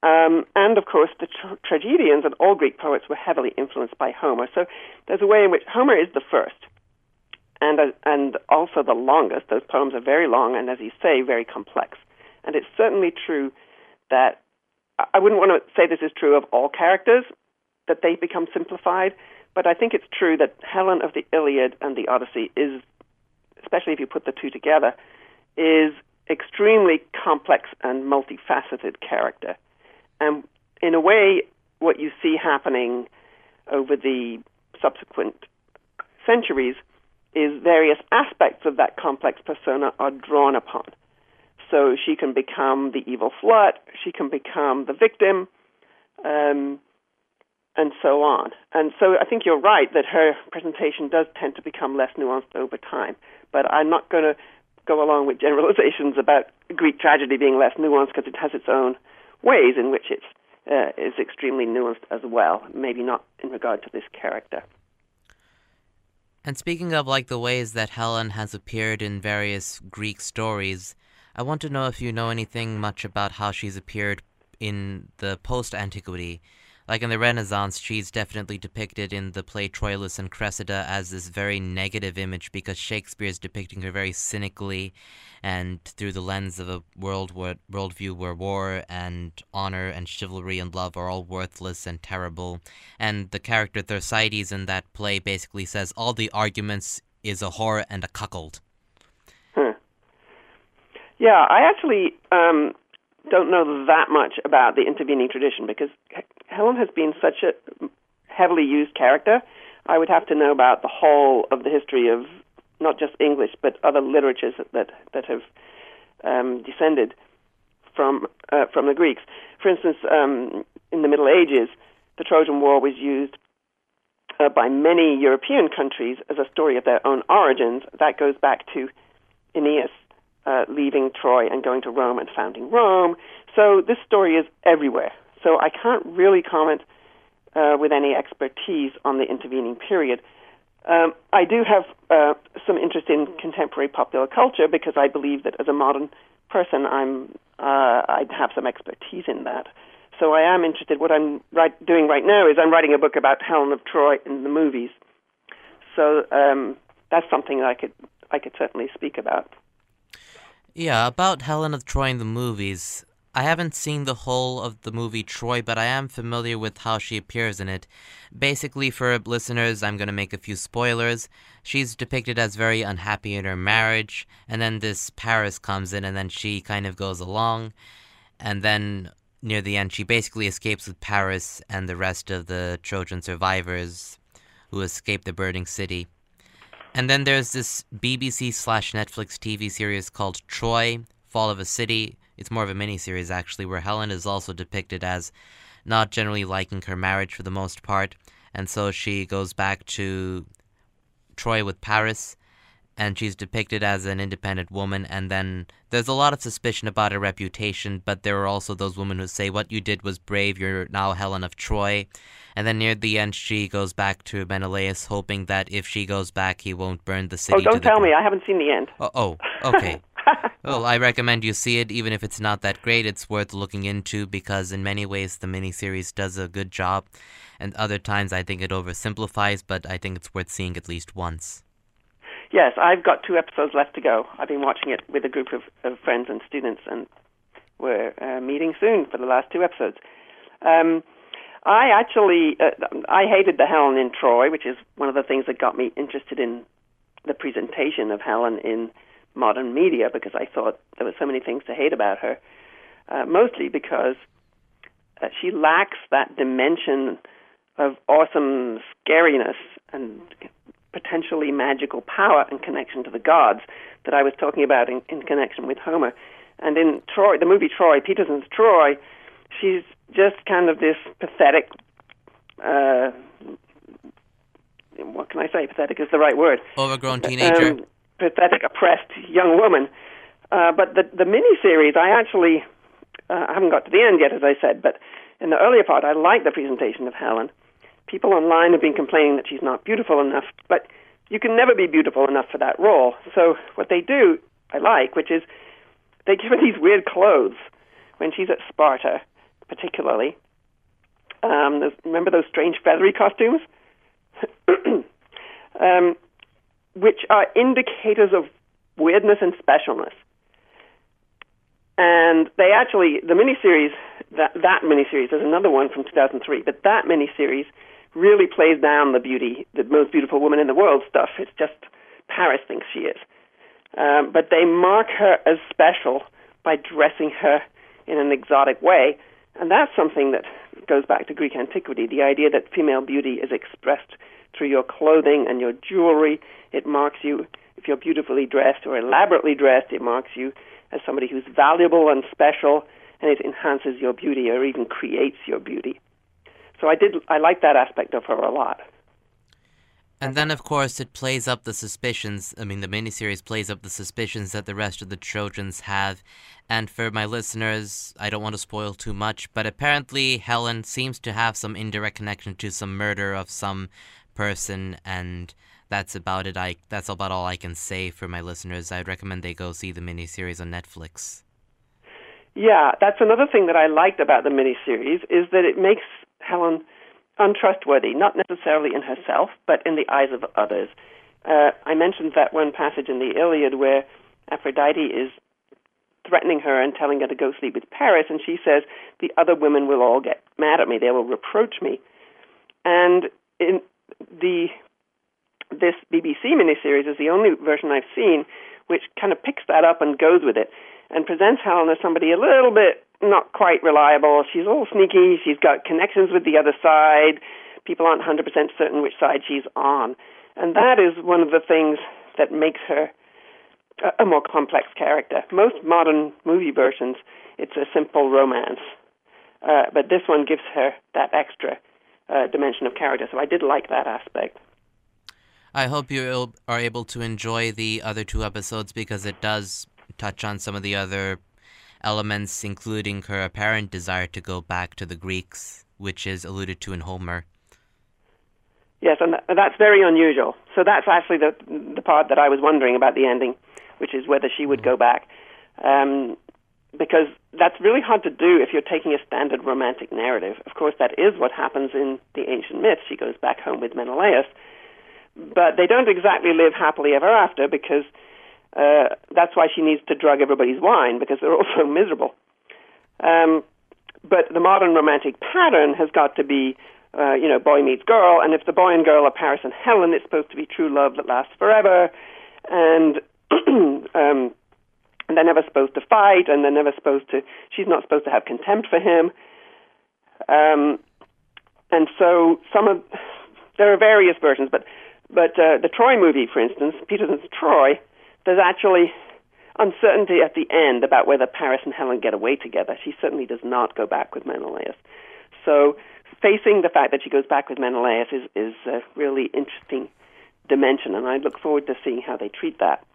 Um, and of course, the tra- tragedians and all Greek poets were heavily influenced by Homer. So there's a way in which Homer is the first, and uh, and also the longest. Those poems are very long and, as you say, very complex. And it's certainly true that I wouldn't want to say this is true of all characters that they become simplified, but I think it's true that Helen of the Iliad and the Odyssey is, especially if you put the two together, is extremely complex and multifaceted character. And in a way, what you see happening over the subsequent centuries is various aspects of that complex persona are drawn upon. So she can become the evil slut, she can become the victim, um, and so on. And so I think you're right that her presentation does tend to become less nuanced over time. But I'm not going to go along with generalizations about Greek tragedy being less nuanced because it has its own ways in which it's uh, is extremely nuanced as well. Maybe not in regard to this character. And speaking of like the ways that Helen has appeared in various Greek stories, I want to know if you know anything much about how she's appeared in the post antiquity like in the Renaissance, she's definitely depicted in the play Troilus and Cressida as this very negative image because Shakespeare is depicting her very cynically and through the lens of a world where, worldview where war and honor and chivalry and love are all worthless and terrible. And the character Thersites in that play basically says all the arguments is a whore and a cuckold. Yeah, I actually um, don't know that much about the intervening tradition because Helen has been such a heavily used character. I would have to know about the whole of the history of not just English but other literatures that that have um, descended from uh, from the Greeks. For instance, um, in the Middle Ages, the Trojan War was used uh, by many European countries as a story of their own origins. That goes back to Aeneas uh, leaving Troy and going to Rome and founding Rome. So this story is everywhere. So I can't really comment uh, with any expertise on the intervening period. Um, I do have uh, some interest in contemporary popular culture because I believe that as a modern person, I'm uh, I have some expertise in that. So I am interested. What I'm right, doing right now is I'm writing a book about Helen of Troy in the movies. So um, that's something that I could I could certainly speak about. Yeah, about Helen of Troy in the movies. I haven't seen the whole of the movie Troy, but I am familiar with how she appears in it. Basically, for listeners, I'm going to make a few spoilers. She's depicted as very unhappy in her marriage, and then this Paris comes in, and then she kind of goes along. And then near the end, she basically escapes with Paris and the rest of the Trojan survivors who escape the burning city. And then there's this BBC slash Netflix TV series called Troy, Fall of a City. It's more of a miniseries, actually, where Helen is also depicted as not generally liking her marriage for the most part. And so she goes back to Troy with Paris, and she's depicted as an independent woman. And then there's a lot of suspicion about her reputation, but there are also those women who say, What you did was brave, you're now Helen of Troy. And then near the end, she goes back to Menelaus, hoping that if she goes back, he won't burn the city. Oh, don't tell me. I haven't seen the end. Oh, oh okay. [LAUGHS] well, I recommend you see it, even if it's not that great. It's worth looking into because, in many ways, the miniseries does a good job, and other times I think it oversimplifies. But I think it's worth seeing at least once. Yes, I've got two episodes left to go. I've been watching it with a group of, of friends and students, and we're uh, meeting soon for the last two episodes. Um, I actually uh, I hated the Helen in Troy, which is one of the things that got me interested in the presentation of Helen in modern media because I thought there were so many things to hate about her. Uh, mostly because uh, she lacks that dimension of awesome scariness and potentially magical power and connection to the gods that I was talking about in, in connection with Homer. And in Troy, the movie Troy, Petersen's Troy, she's just kind of this pathetic. Uh, what can I say? Pathetic is the right word. Overgrown teenager. Um, pathetic, oppressed young woman. Uh, but the the miniseries, I actually uh, I haven't got to the end yet, as I said, but in the earlier part, I like the presentation of Helen. People online have been complaining that she's not beautiful enough, but you can never be beautiful enough for that role. So what they do, I like, which is they give her these weird clothes when she's at Sparta, particularly. Um, remember those strange feathery costumes? [CLEARS THROAT] um, which are indicators of weirdness and specialness. And they actually, the miniseries, that, that miniseries, there's another one from 2003, but that miniseries really plays down the beauty, the most beautiful woman in the world stuff. It's just Paris thinks she is. Um, but they mark her as special by dressing her in an exotic way. And that's something that goes back to Greek antiquity the idea that female beauty is expressed through your clothing and your jewelry. It marks you, if you're beautifully dressed or elaborately dressed, it marks you as somebody who's valuable and special, and it enhances your beauty or even creates your beauty. So I did, I like that aspect of her a lot. And then, of course, it plays up the suspicions. I mean, the miniseries plays up the suspicions that the rest of the Trojans have. And for my listeners, I don't want to spoil too much, but apparently Helen seems to have some indirect connection to some murder of some person, and that's about it. I that's about all I can say for my listeners. I'd recommend they go see the miniseries on Netflix. Yeah, that's another thing that I liked about the miniseries is that it makes Helen untrustworthy, not necessarily in herself, but in the eyes of others. Uh, I mentioned that one passage in the Iliad where Aphrodite is threatening her and telling her to go sleep with Paris, and she says, The other women will all get mad at me, they will reproach me. And in the this BBC miniseries is the only version I've seen which kind of picks that up and goes with it and presents Helen as somebody a little bit not quite reliable. She's a little sneaky. She's got connections with the other side. People aren't 100% certain which side she's on. And that is one of the things that makes her a, a more complex character. Most modern movie versions, it's a simple romance. Uh, but this one gives her that extra uh, dimension of character. So I did like that aspect. I hope you are able to enjoy the other two episodes because it does touch on some of the other elements, including her apparent desire to go back to the Greeks, which is alluded to in Homer. Yes, and that's very unusual. So that's actually the the part that I was wondering about the ending, which is whether she would go back, um, because that's really hard to do if you're taking a standard romantic narrative. Of course, that is what happens in the ancient myths. She goes back home with Menelaus, but they don't exactly live happily ever after because uh, that's why she needs to drug everybody's wine because they're all [LAUGHS] so miserable. Um, but the modern romantic pattern has got to be, uh, you know, boy meets girl, and if the boy and girl are Paris and Helen, it's supposed to be true love that lasts forever, and [CLEARS THROAT] um, and they're never supposed to fight, and they're never supposed to. She's not supposed to have contempt for him. Um, and so some of [SIGHS] there are various versions, but but uh, the Troy movie, for instance, Petersen's Troy there's actually uncertainty at the end about whether Paris and Helen get away together. She certainly does not go back with Menelaus. So facing the fact that she goes back with Menelaus is, is a really interesting dimension, and I look forward to seeing how they treat that.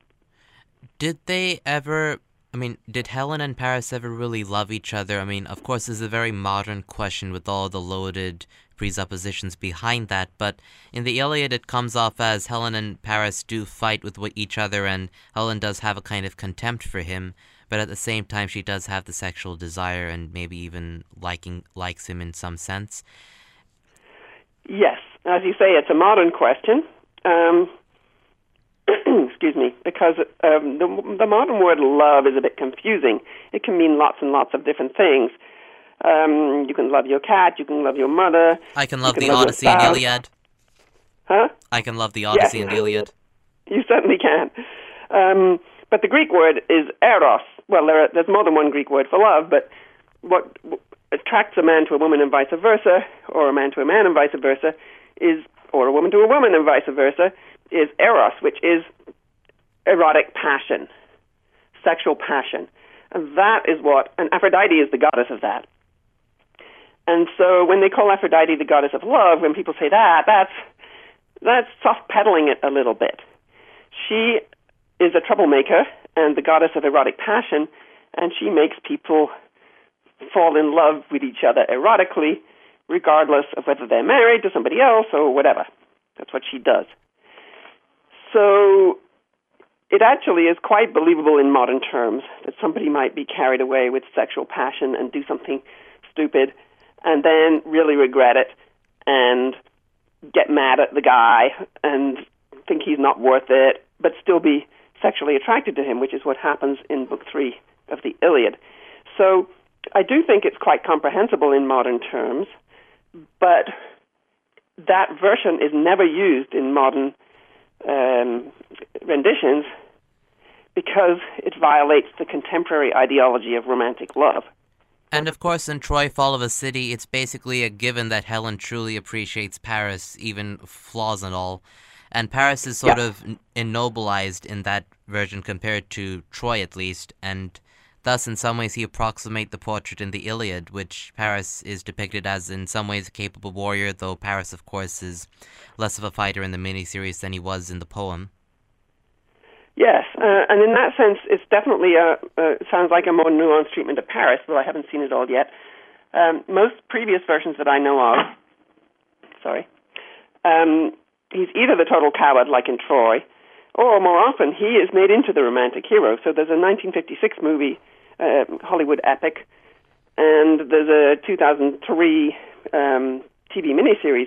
Did they ever I mean, did Helen and Paris ever really love each other? I mean, of course, this is a very modern question with all the loaded presuppositions behind that, but in the Iliad, it comes off as Helen and Paris do fight with each other, and Helen does have a kind of contempt for him, but at the same time, she does have the sexual desire and maybe even liking likes him in some sense. Yes, as you say, it's a modern question. Um, [CLEARS THROAT] excuse me, because um, the, the modern word love is a bit confusing. It can mean lots and lots of different things. Um, you can love your cat. You can love your mother. I can love the love Odyssey and Iliad. Huh? I can love the Odyssey yes. and Iliad. [LAUGHS] You certainly can. Um, but the Greek word is eros. Well, there are, there's more than one Greek word for love, but what attracts a man to a woman and vice versa, or a man to a man and vice versa, is, or a woman to a woman and vice versa, is eros, which is erotic passion, sexual passion. And that is what, and Aphrodite is the goddess of that. And so when they call Aphrodite the goddess of love, when people say that, that's, that's soft pedaling it a little bit. She is a troublemaker and the goddess of erotic passion, and she makes people fall in love with each other erotically, regardless of whether they're married to somebody else or whatever. That's what she does. So it actually is quite believable in modern terms that somebody might be carried away with sexual passion and do something stupid and then really regret it and get mad at the guy and think he's not worth it, but still be sexually attracted to him, which is what happens in Book Three of the Iliad. So I do think it's quite comprehensible in modern terms, but that version is never used in modern um, renditions because it violates the contemporary ideology of romantic love. And of course, in Troy Fall of a City, it's basically a given that Helen truly appreciates Paris, even flaws and all. And Paris is sort yeah. of ennoblized in that version compared to Troy, at least. And thus, in some ways, he approximate the portrait in the Iliad, which Paris is depicted as, in some ways, a capable warrior, though Paris, of course, is less of a fighter in the miniseries than he was in the poem. Yes, uh, and in that sense, it's definitely a uh, sounds like a more nuanced treatment of Paris, though I haven't seen it all yet. Um, most previous versions that I know of, sorry, um, he's either the total coward, like in Troy, or more often he is made into the romantic hero. So there's a 1956 movie, uh, Hollywood epic, and there's a 2003 um, TV miniseries,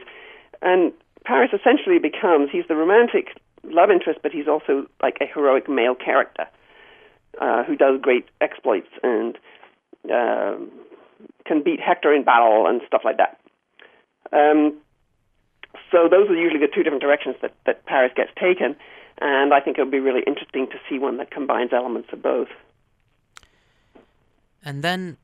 and Paris essentially becomes he's the romantic love interest, but he's also like a heroic male character uh, who does great exploits and uh, can beat Hector in battle and stuff like that. Um, so those are usually the two different directions that, that Paris gets taken, and I think it would be really interesting to see one that combines elements of both. And then,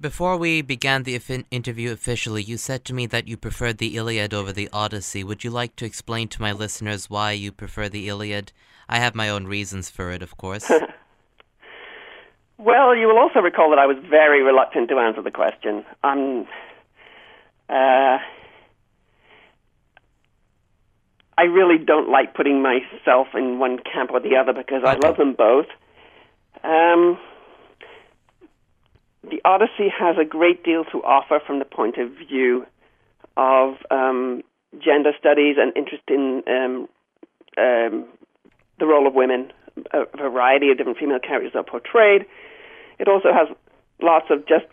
before we began the interview officially, you said to me that you preferred the Iliad over the Odyssey. Would you like to explain to my listeners why you prefer the Iliad? I have my own reasons for it, of course. [LAUGHS] well, you will also recall that I was very reluctant to answer the question. Um, uh, I really don't like putting myself in one camp or the other because I love them both. Um, the Odyssey has a great deal to offer from the point of view of um, gender studies and interest in um, um, the role of women. A variety of different female characters are portrayed. It also has lots of just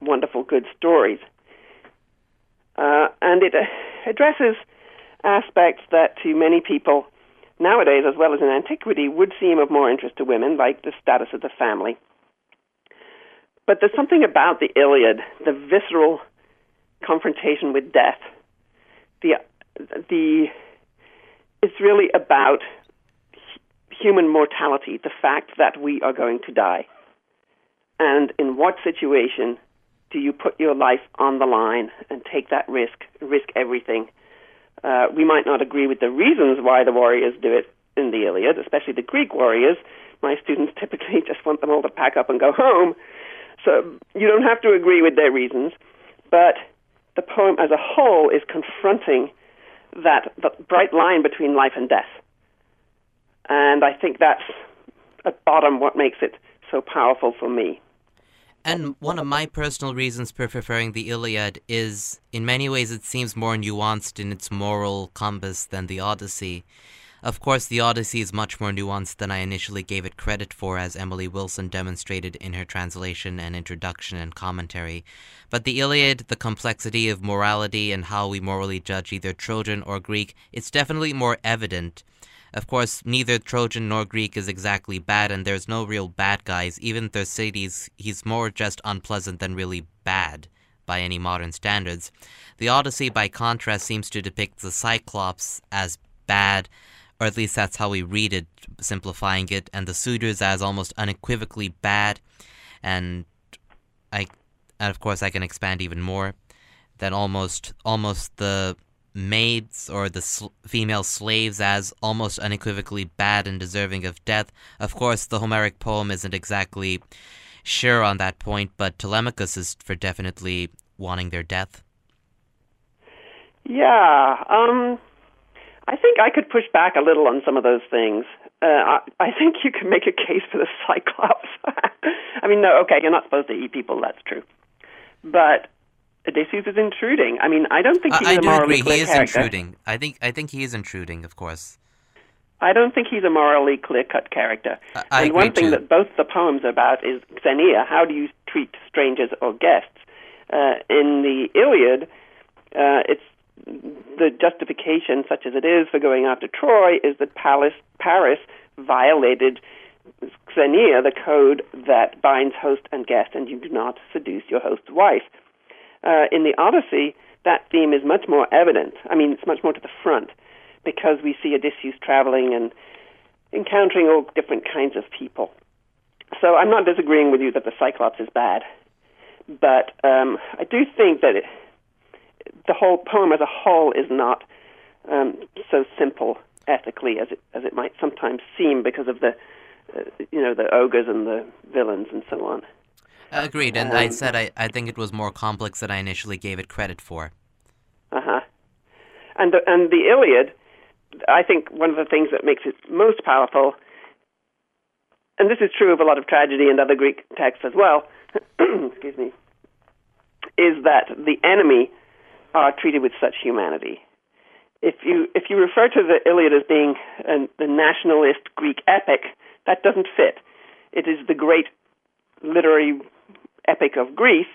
wonderful, good stories. Uh, and it uh, addresses aspects that to many people nowadays, as well as in antiquity, would seem of more interest to women, like the status of the family. But there's something about the Iliad, the visceral confrontation with death. The the it's really about human mortality, the fact that we are going to die. And in what situation do you put your life on the line and take that risk, risk everything? Uh, we might not agree with the reasons why the warriors do it in the Iliad, especially the Greek warriors. My students typically [LAUGHS] just want them all to pack up and go home. So um, you don't have to agree with their reasons, but the poem as a whole is confronting that, that bright line between life and death. And I think that's at bottom what makes it so powerful for me. And one of my personal reasons for preferring the Iliad is, in many ways, it seems more nuanced in its moral compass than the Odyssey. Of course, the Odyssey is much more nuanced than I initially gave it credit for, as Emily Wilson demonstrated in her translation and introduction and commentary. But the Iliad, the complexity of morality and how we morally judge either Trojan or Greek, it's definitely more evident. Of course, neither Trojan nor Greek is exactly bad, and there's no real bad guys. Even Thersites, he's more just unpleasant than really bad by any modern standards. The Odyssey, by contrast, seems to depict the Cyclops as bad, or at least that's how we read it, simplifying it, and the suitors as almost unequivocally bad, and I, and of course, I can expand even more. Then almost, almost the maids or the sl- female slaves as almost unequivocally bad and deserving of death. Of course, the Homeric poem isn't exactly sure on that point, but Telemachus is for definitely wanting their death. Yeah, um, I think I could push back a little on some of those things. Uh, I, I think you can make a case for the Cyclops. [LAUGHS] I mean, no, okay, you're not supposed to eat people, that's true. But Odysseus is intruding. I mean, I don't think he's I, I a do morally agree. clear He is character. intruding. I think. I think he is intruding. Of course. I don't think he's a morally clear-cut character. I- I and one thing too. that both the poems are about is xenia. How do you treat strangers or guests? Uh, in the Iliad, uh, it's the justification, such as it is, for going after Troy, is that Paris, Paris violated xenia, the code that binds host and guest, and you do not seduce your host's wife. Uh, in the Odyssey, that theme is much more evident. I mean, it's much more to the front because we see Odysseus traveling and encountering all different kinds of people. So I'm not disagreeing with you that the Cyclops is bad, but um, I do think that it, the whole poem as a whole is not um, so simple ethically as it as it might sometimes seem because of the uh, you know the ogres and the villains and so on. Agreed. And I Um, said I, I think it was more complex than I initially gave it credit for. Uh huh. And the, and the Iliad, I think one of the things that makes it most powerful, and this is true of a lot of tragedy and other Greek texts as well. [CLEARS THROAT] excuse me, is that the enemy are treated with such humanity. If you if you refer to the Iliad as being an, the nationalist Greek epic, that doesn't fit. It is the great literary epic of Greece,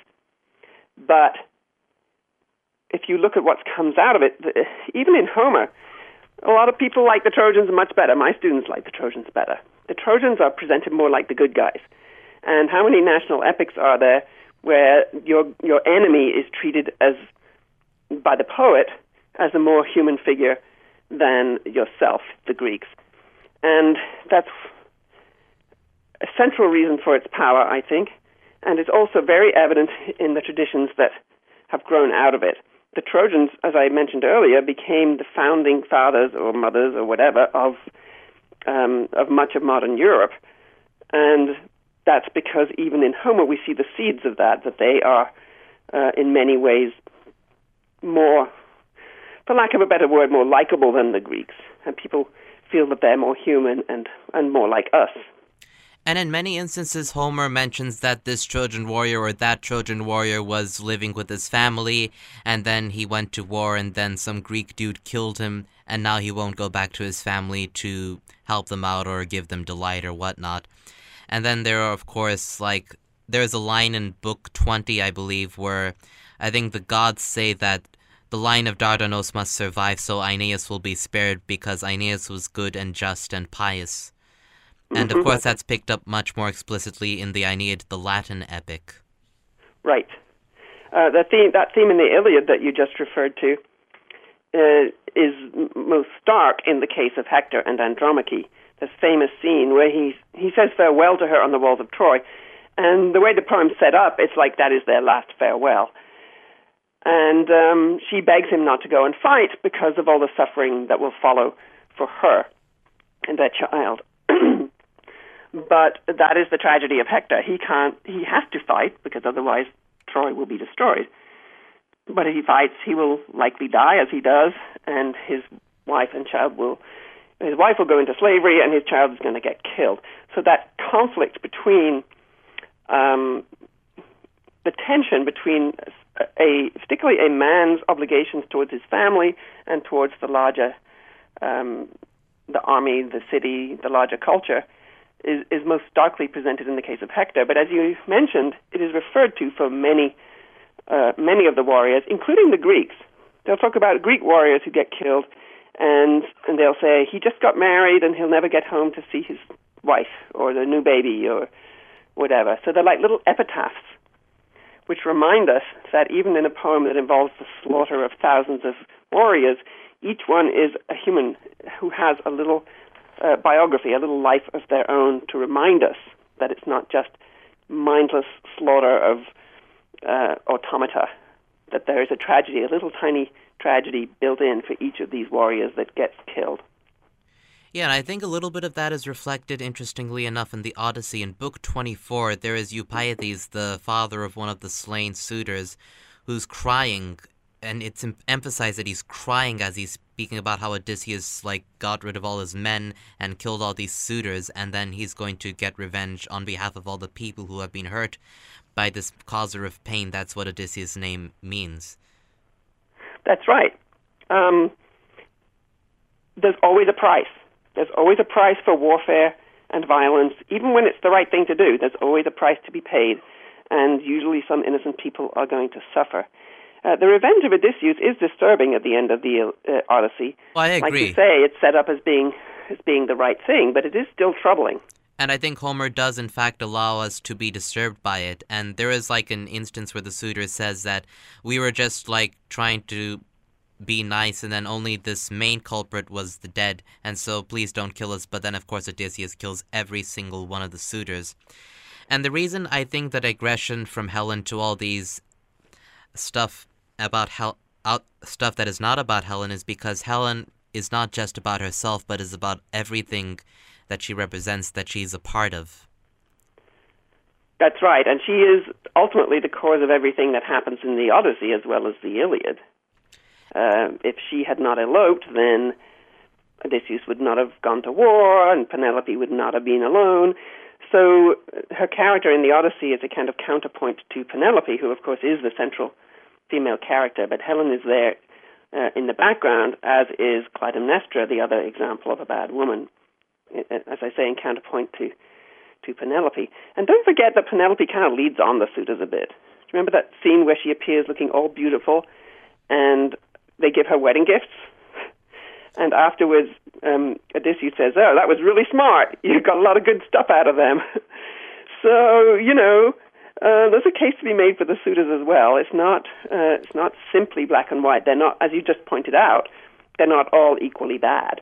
but if you look at what comes out of it, even in Homer, a lot of people like the Trojans much better. My students like the Trojans better. The Trojans are presented more like the good guys. And how many national epics are there where your your enemy is treated as by the poet as a more human figure than yourself, the Greeks? And that's a central reason for its power, I think, and it's also very evident in the traditions that have grown out of it. The Trojans, as I mentioned earlier, became the founding fathers or mothers or whatever of um, of much of modern Europe, and that's because even in Homer we see the seeds of that. That they are, uh, in many ways, more, for lack of a better word, more likable than the Greeks, and people feel that they're more human and and more like us. And in many instances, Homer mentions that this Trojan warrior or that Trojan warrior was living with his family, and then he went to war, and then some Greek dude killed him, and now he won't go back to his family to help them out or give them delight or whatnot. And then there are, of course, like, there's a line in Book 20, I believe, where I think the gods say that the line of Dardanos must survive, so Aeneas will be spared because Aeneas was good and just and pious. And of course, that's picked up much more explicitly in the Aeneid, the Latin epic. Right. Uh, the theme, that theme in the Iliad that you just referred to uh, is most stark in the case of Hector and Andromache. This famous scene where he he says farewell to her on the walls of Troy, and the way the poem's set up, it's like that is their last farewell. And um, she begs him not to go and fight because of all the suffering that will follow for her and their child. [CLEARS THROAT] but that is the tragedy of Hector. He can't. He has to fight because otherwise Troy will be destroyed. But if he fights, he will likely die, as he does, and his wife and child will. His wife will go into slavery, and his child is going to get killed. So that conflict between um, the tension between a particularly a man's obligations towards his family and towards the larger um, the army, the city, the larger culture is, is most starkly presented in the case of Hector. But as you mentioned, it is referred to for many uh, many of the warriors, including the Greeks. They'll talk about Greek warriors who get killed, and and they'll say he just got married and he'll never get home to see his wife or the new baby or whatever. So they're like little epitaphs, which remind us that even in a poem that involves the slaughter of thousands of warriors, each one is a human who has a little uh, biography, a little life of their own to remind us that it's not just mindless slaughter of uh, automata, that there is a tragedy, a little tiny tragedy built in for each of these warriors that gets killed. Yeah, and I think a little bit of that is reflected, interestingly enough, in the Odyssey. In Book 24, there is Eupeithes, the father of one of the slain suitors, who's crying, and it's em- emphasized that he's crying as he's speaking about how Odysseus, like, got rid of all his men and killed all these suitors, and then he's going to get revenge on behalf of all the people who have been hurt by this causer of pain. That's what Odysseus' name means. That's right. Um, there's always a price. There's always a price for warfare and violence, even when it's the right thing to do. There's always a price to be paid, and usually some innocent people are going to suffer. Uh, the revenge of Odysseus is disturbing at the end of the uh, Odyssey. Well, I agree. Like you say, it's set up as being as being the right thing, but it is still troubling. And I think Homer does, in fact, allow us to be disturbed by it. And there is like an instance where the suitor says that we were just like trying to be nice, and then only this main culprit was the dead, and so please don't kill us. But then, of course, Odysseus kills every single one of the suitors. And the reason I think that aggression from Helen to all these stuff about Hel- out stuff that is not about Helen is because Helen is not just about herself, but is about everything that she represents, that she's a part of. That's right, and she is ultimately the cause of everything that happens in the Odyssey as well as the Iliad. Uh, if she had not eloped, then Odysseus would not have gone to war, and Penelope would not have been alone. So her character in the Odyssey is a kind of counterpoint to Penelope, who, of course, is the central female character, but Helen is there uh, in the background, as is Clytemnestra, the other example of a bad woman, as I say, in counterpoint to to Penelope. And don't forget that Penelope kind of leads on the suitors a bit. Do you remember that scene where she appears looking all beautiful, and they give her wedding gifts? And afterwards, um, Odysseus says, "Oh, that was really smart. [LAUGHS] You got a lot of good stuff out of them." [LAUGHS] so you know, uh, there's a case to be made for the suitors as well. It's not uh, it's not simply black and white. They're not, as you just pointed out, they're not all equally bad.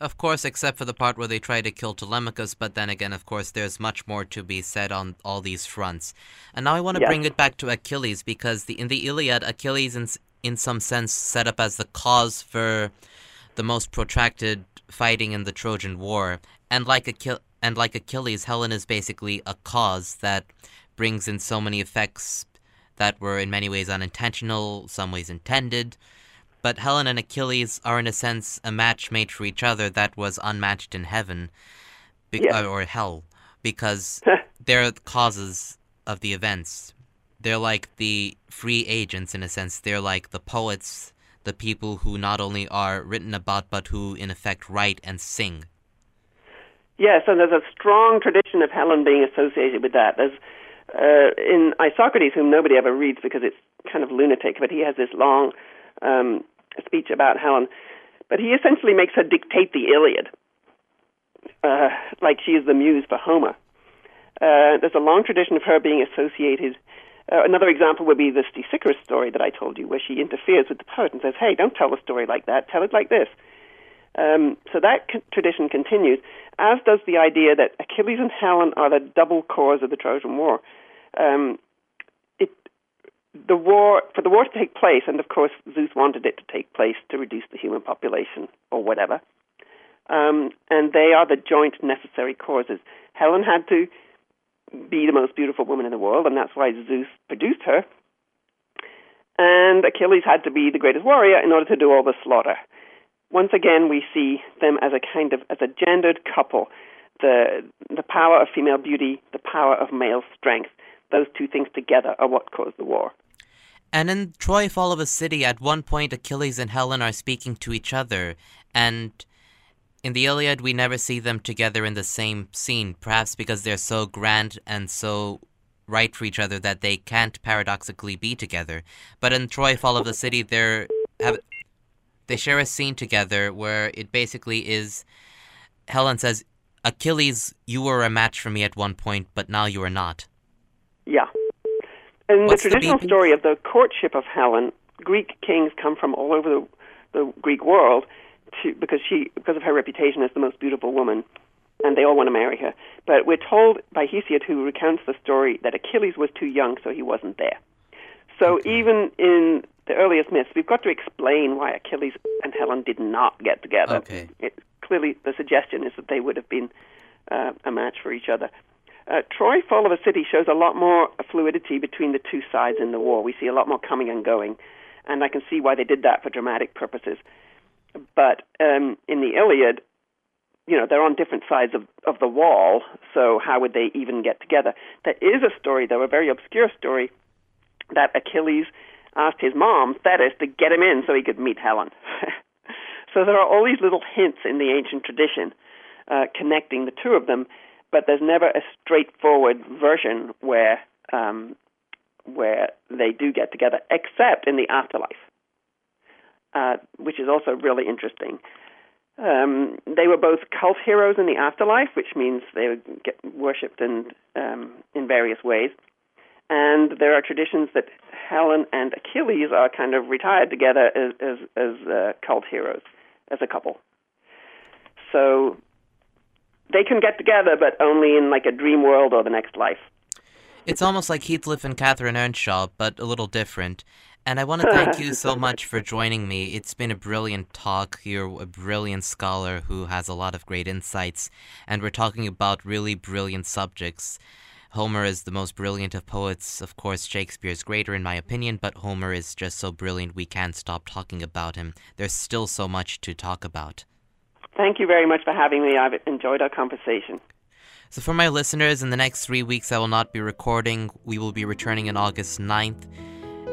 Of course, except for the part where they try to kill Telemachus, but then again, of course, there's much more to be said on all these fronts. And now I want to Yes. bring it back to Achilles because the, in the Iliad, Achilles, in, some sense, set up as the cause for the most protracted fighting in the Trojan War. And like and like Achilles, Helen is basically a cause that brings in so many effects that were in many ways unintentional, some ways intended. But Helen and Achilles are, in a sense, a match made for each other that was unmatched in heaven, be- Yes. uh, or hell, because [LAUGHS] they're the causes of the events. They're like the free agents, in a sense. They're like the poets, the people who not only are written about, but who, in effect, write and sing. Yes, and there's a strong tradition of Helen being associated with that. There's uh, in Isocrates, whom nobody ever reads because it's kind of lunatic, but he has this long um, speech about Helen. But he essentially makes her dictate the Iliad, uh, like she is the muse for Homer. Uh, there's a long tradition of her being associated. Uh, another example would be the Stesichorus story that I told you, where she interferes with the poet and says, "Hey, don't tell the story like that. Tell it like this." Um, so that tradition continues, as does the idea that Achilles and Helen are the double cause of the Trojan War. Um, it, the war for the war to take place, and of course Zeus wanted it to take place to reduce the human population or whatever. Um, and they are the joint necessary causes. Helen had to be the most beautiful woman in the world, and that's why Zeus produced her. And Achilles had to be the greatest warrior in order to do all the slaughter. Once again we see them as a kind of as a gendered couple. The the power of female beauty the power of male strength. Those two things together are what caused the war. And in Troy Fall of a City, at one point, Achilles and Helen are speaking to each other, and in the Iliad, we never see them together in the same scene, perhaps because they're so grand and so right for each other that they can't paradoxically be together. But in Troy Fall of the City, they're have they share a scene together where it basically is Helen says, Achilles, you were a match for me at one point, but now you are not. yeah in What's the the traditional beeping? story of the courtship of helen greek kings come from all over the, the greek world to because she because of her reputation as the most beautiful woman and they all want to marry her but we're told by hesiod who recounts the story that achilles was too young so he wasn't there So even in the earliest myths, we've got to explain why Achilles and Helen did not get together. Okay. It, clearly, the suggestion is that they would have been uh, a match for each other. Uh, Troy Fall of a City shows a lot more fluidity between the two sides in the war. We see a lot more coming and going, and I can see why they did that for dramatic purposes. But um, in the Iliad, you know, they're on different sides of, of the wall, so how would they even get together? There is a story, though, a very obscure story, that Achilles asked his mom, Thetis, to get him in so he could meet Helen. [LAUGHS] so there are all these little hints in the ancient tradition uh, connecting the two of them, but there's never a straightforward version where um, where they do get together, except in the afterlife, uh, which is also really interesting. Um, they were both cult heroes in the afterlife, which means they get worshipped in um, in various ways. And there are traditions that Helen and Achilles are kind of retired together as as, as uh, cult heroes, as a couple. So they can get together, but only in like a dream world or the next life. It's almost like Heathcliff and Catherine Earnshaw, but a little different. And I want to thank you so much for joining me. It's been a brilliant talk. You're a brilliant scholar who has a lot of great insights, and we're talking about really brilliant subjects. Homer is the most brilliant of poets. Of course, Shakespeare's greater in my opinion, but Homer is just so brilliant we can't stop talking about him. There's still so much to talk about. Thank you very much for having me. I've enjoyed our conversation. So, for my listeners, in the next three weeks, I will not be recording. We will be returning on August 9th.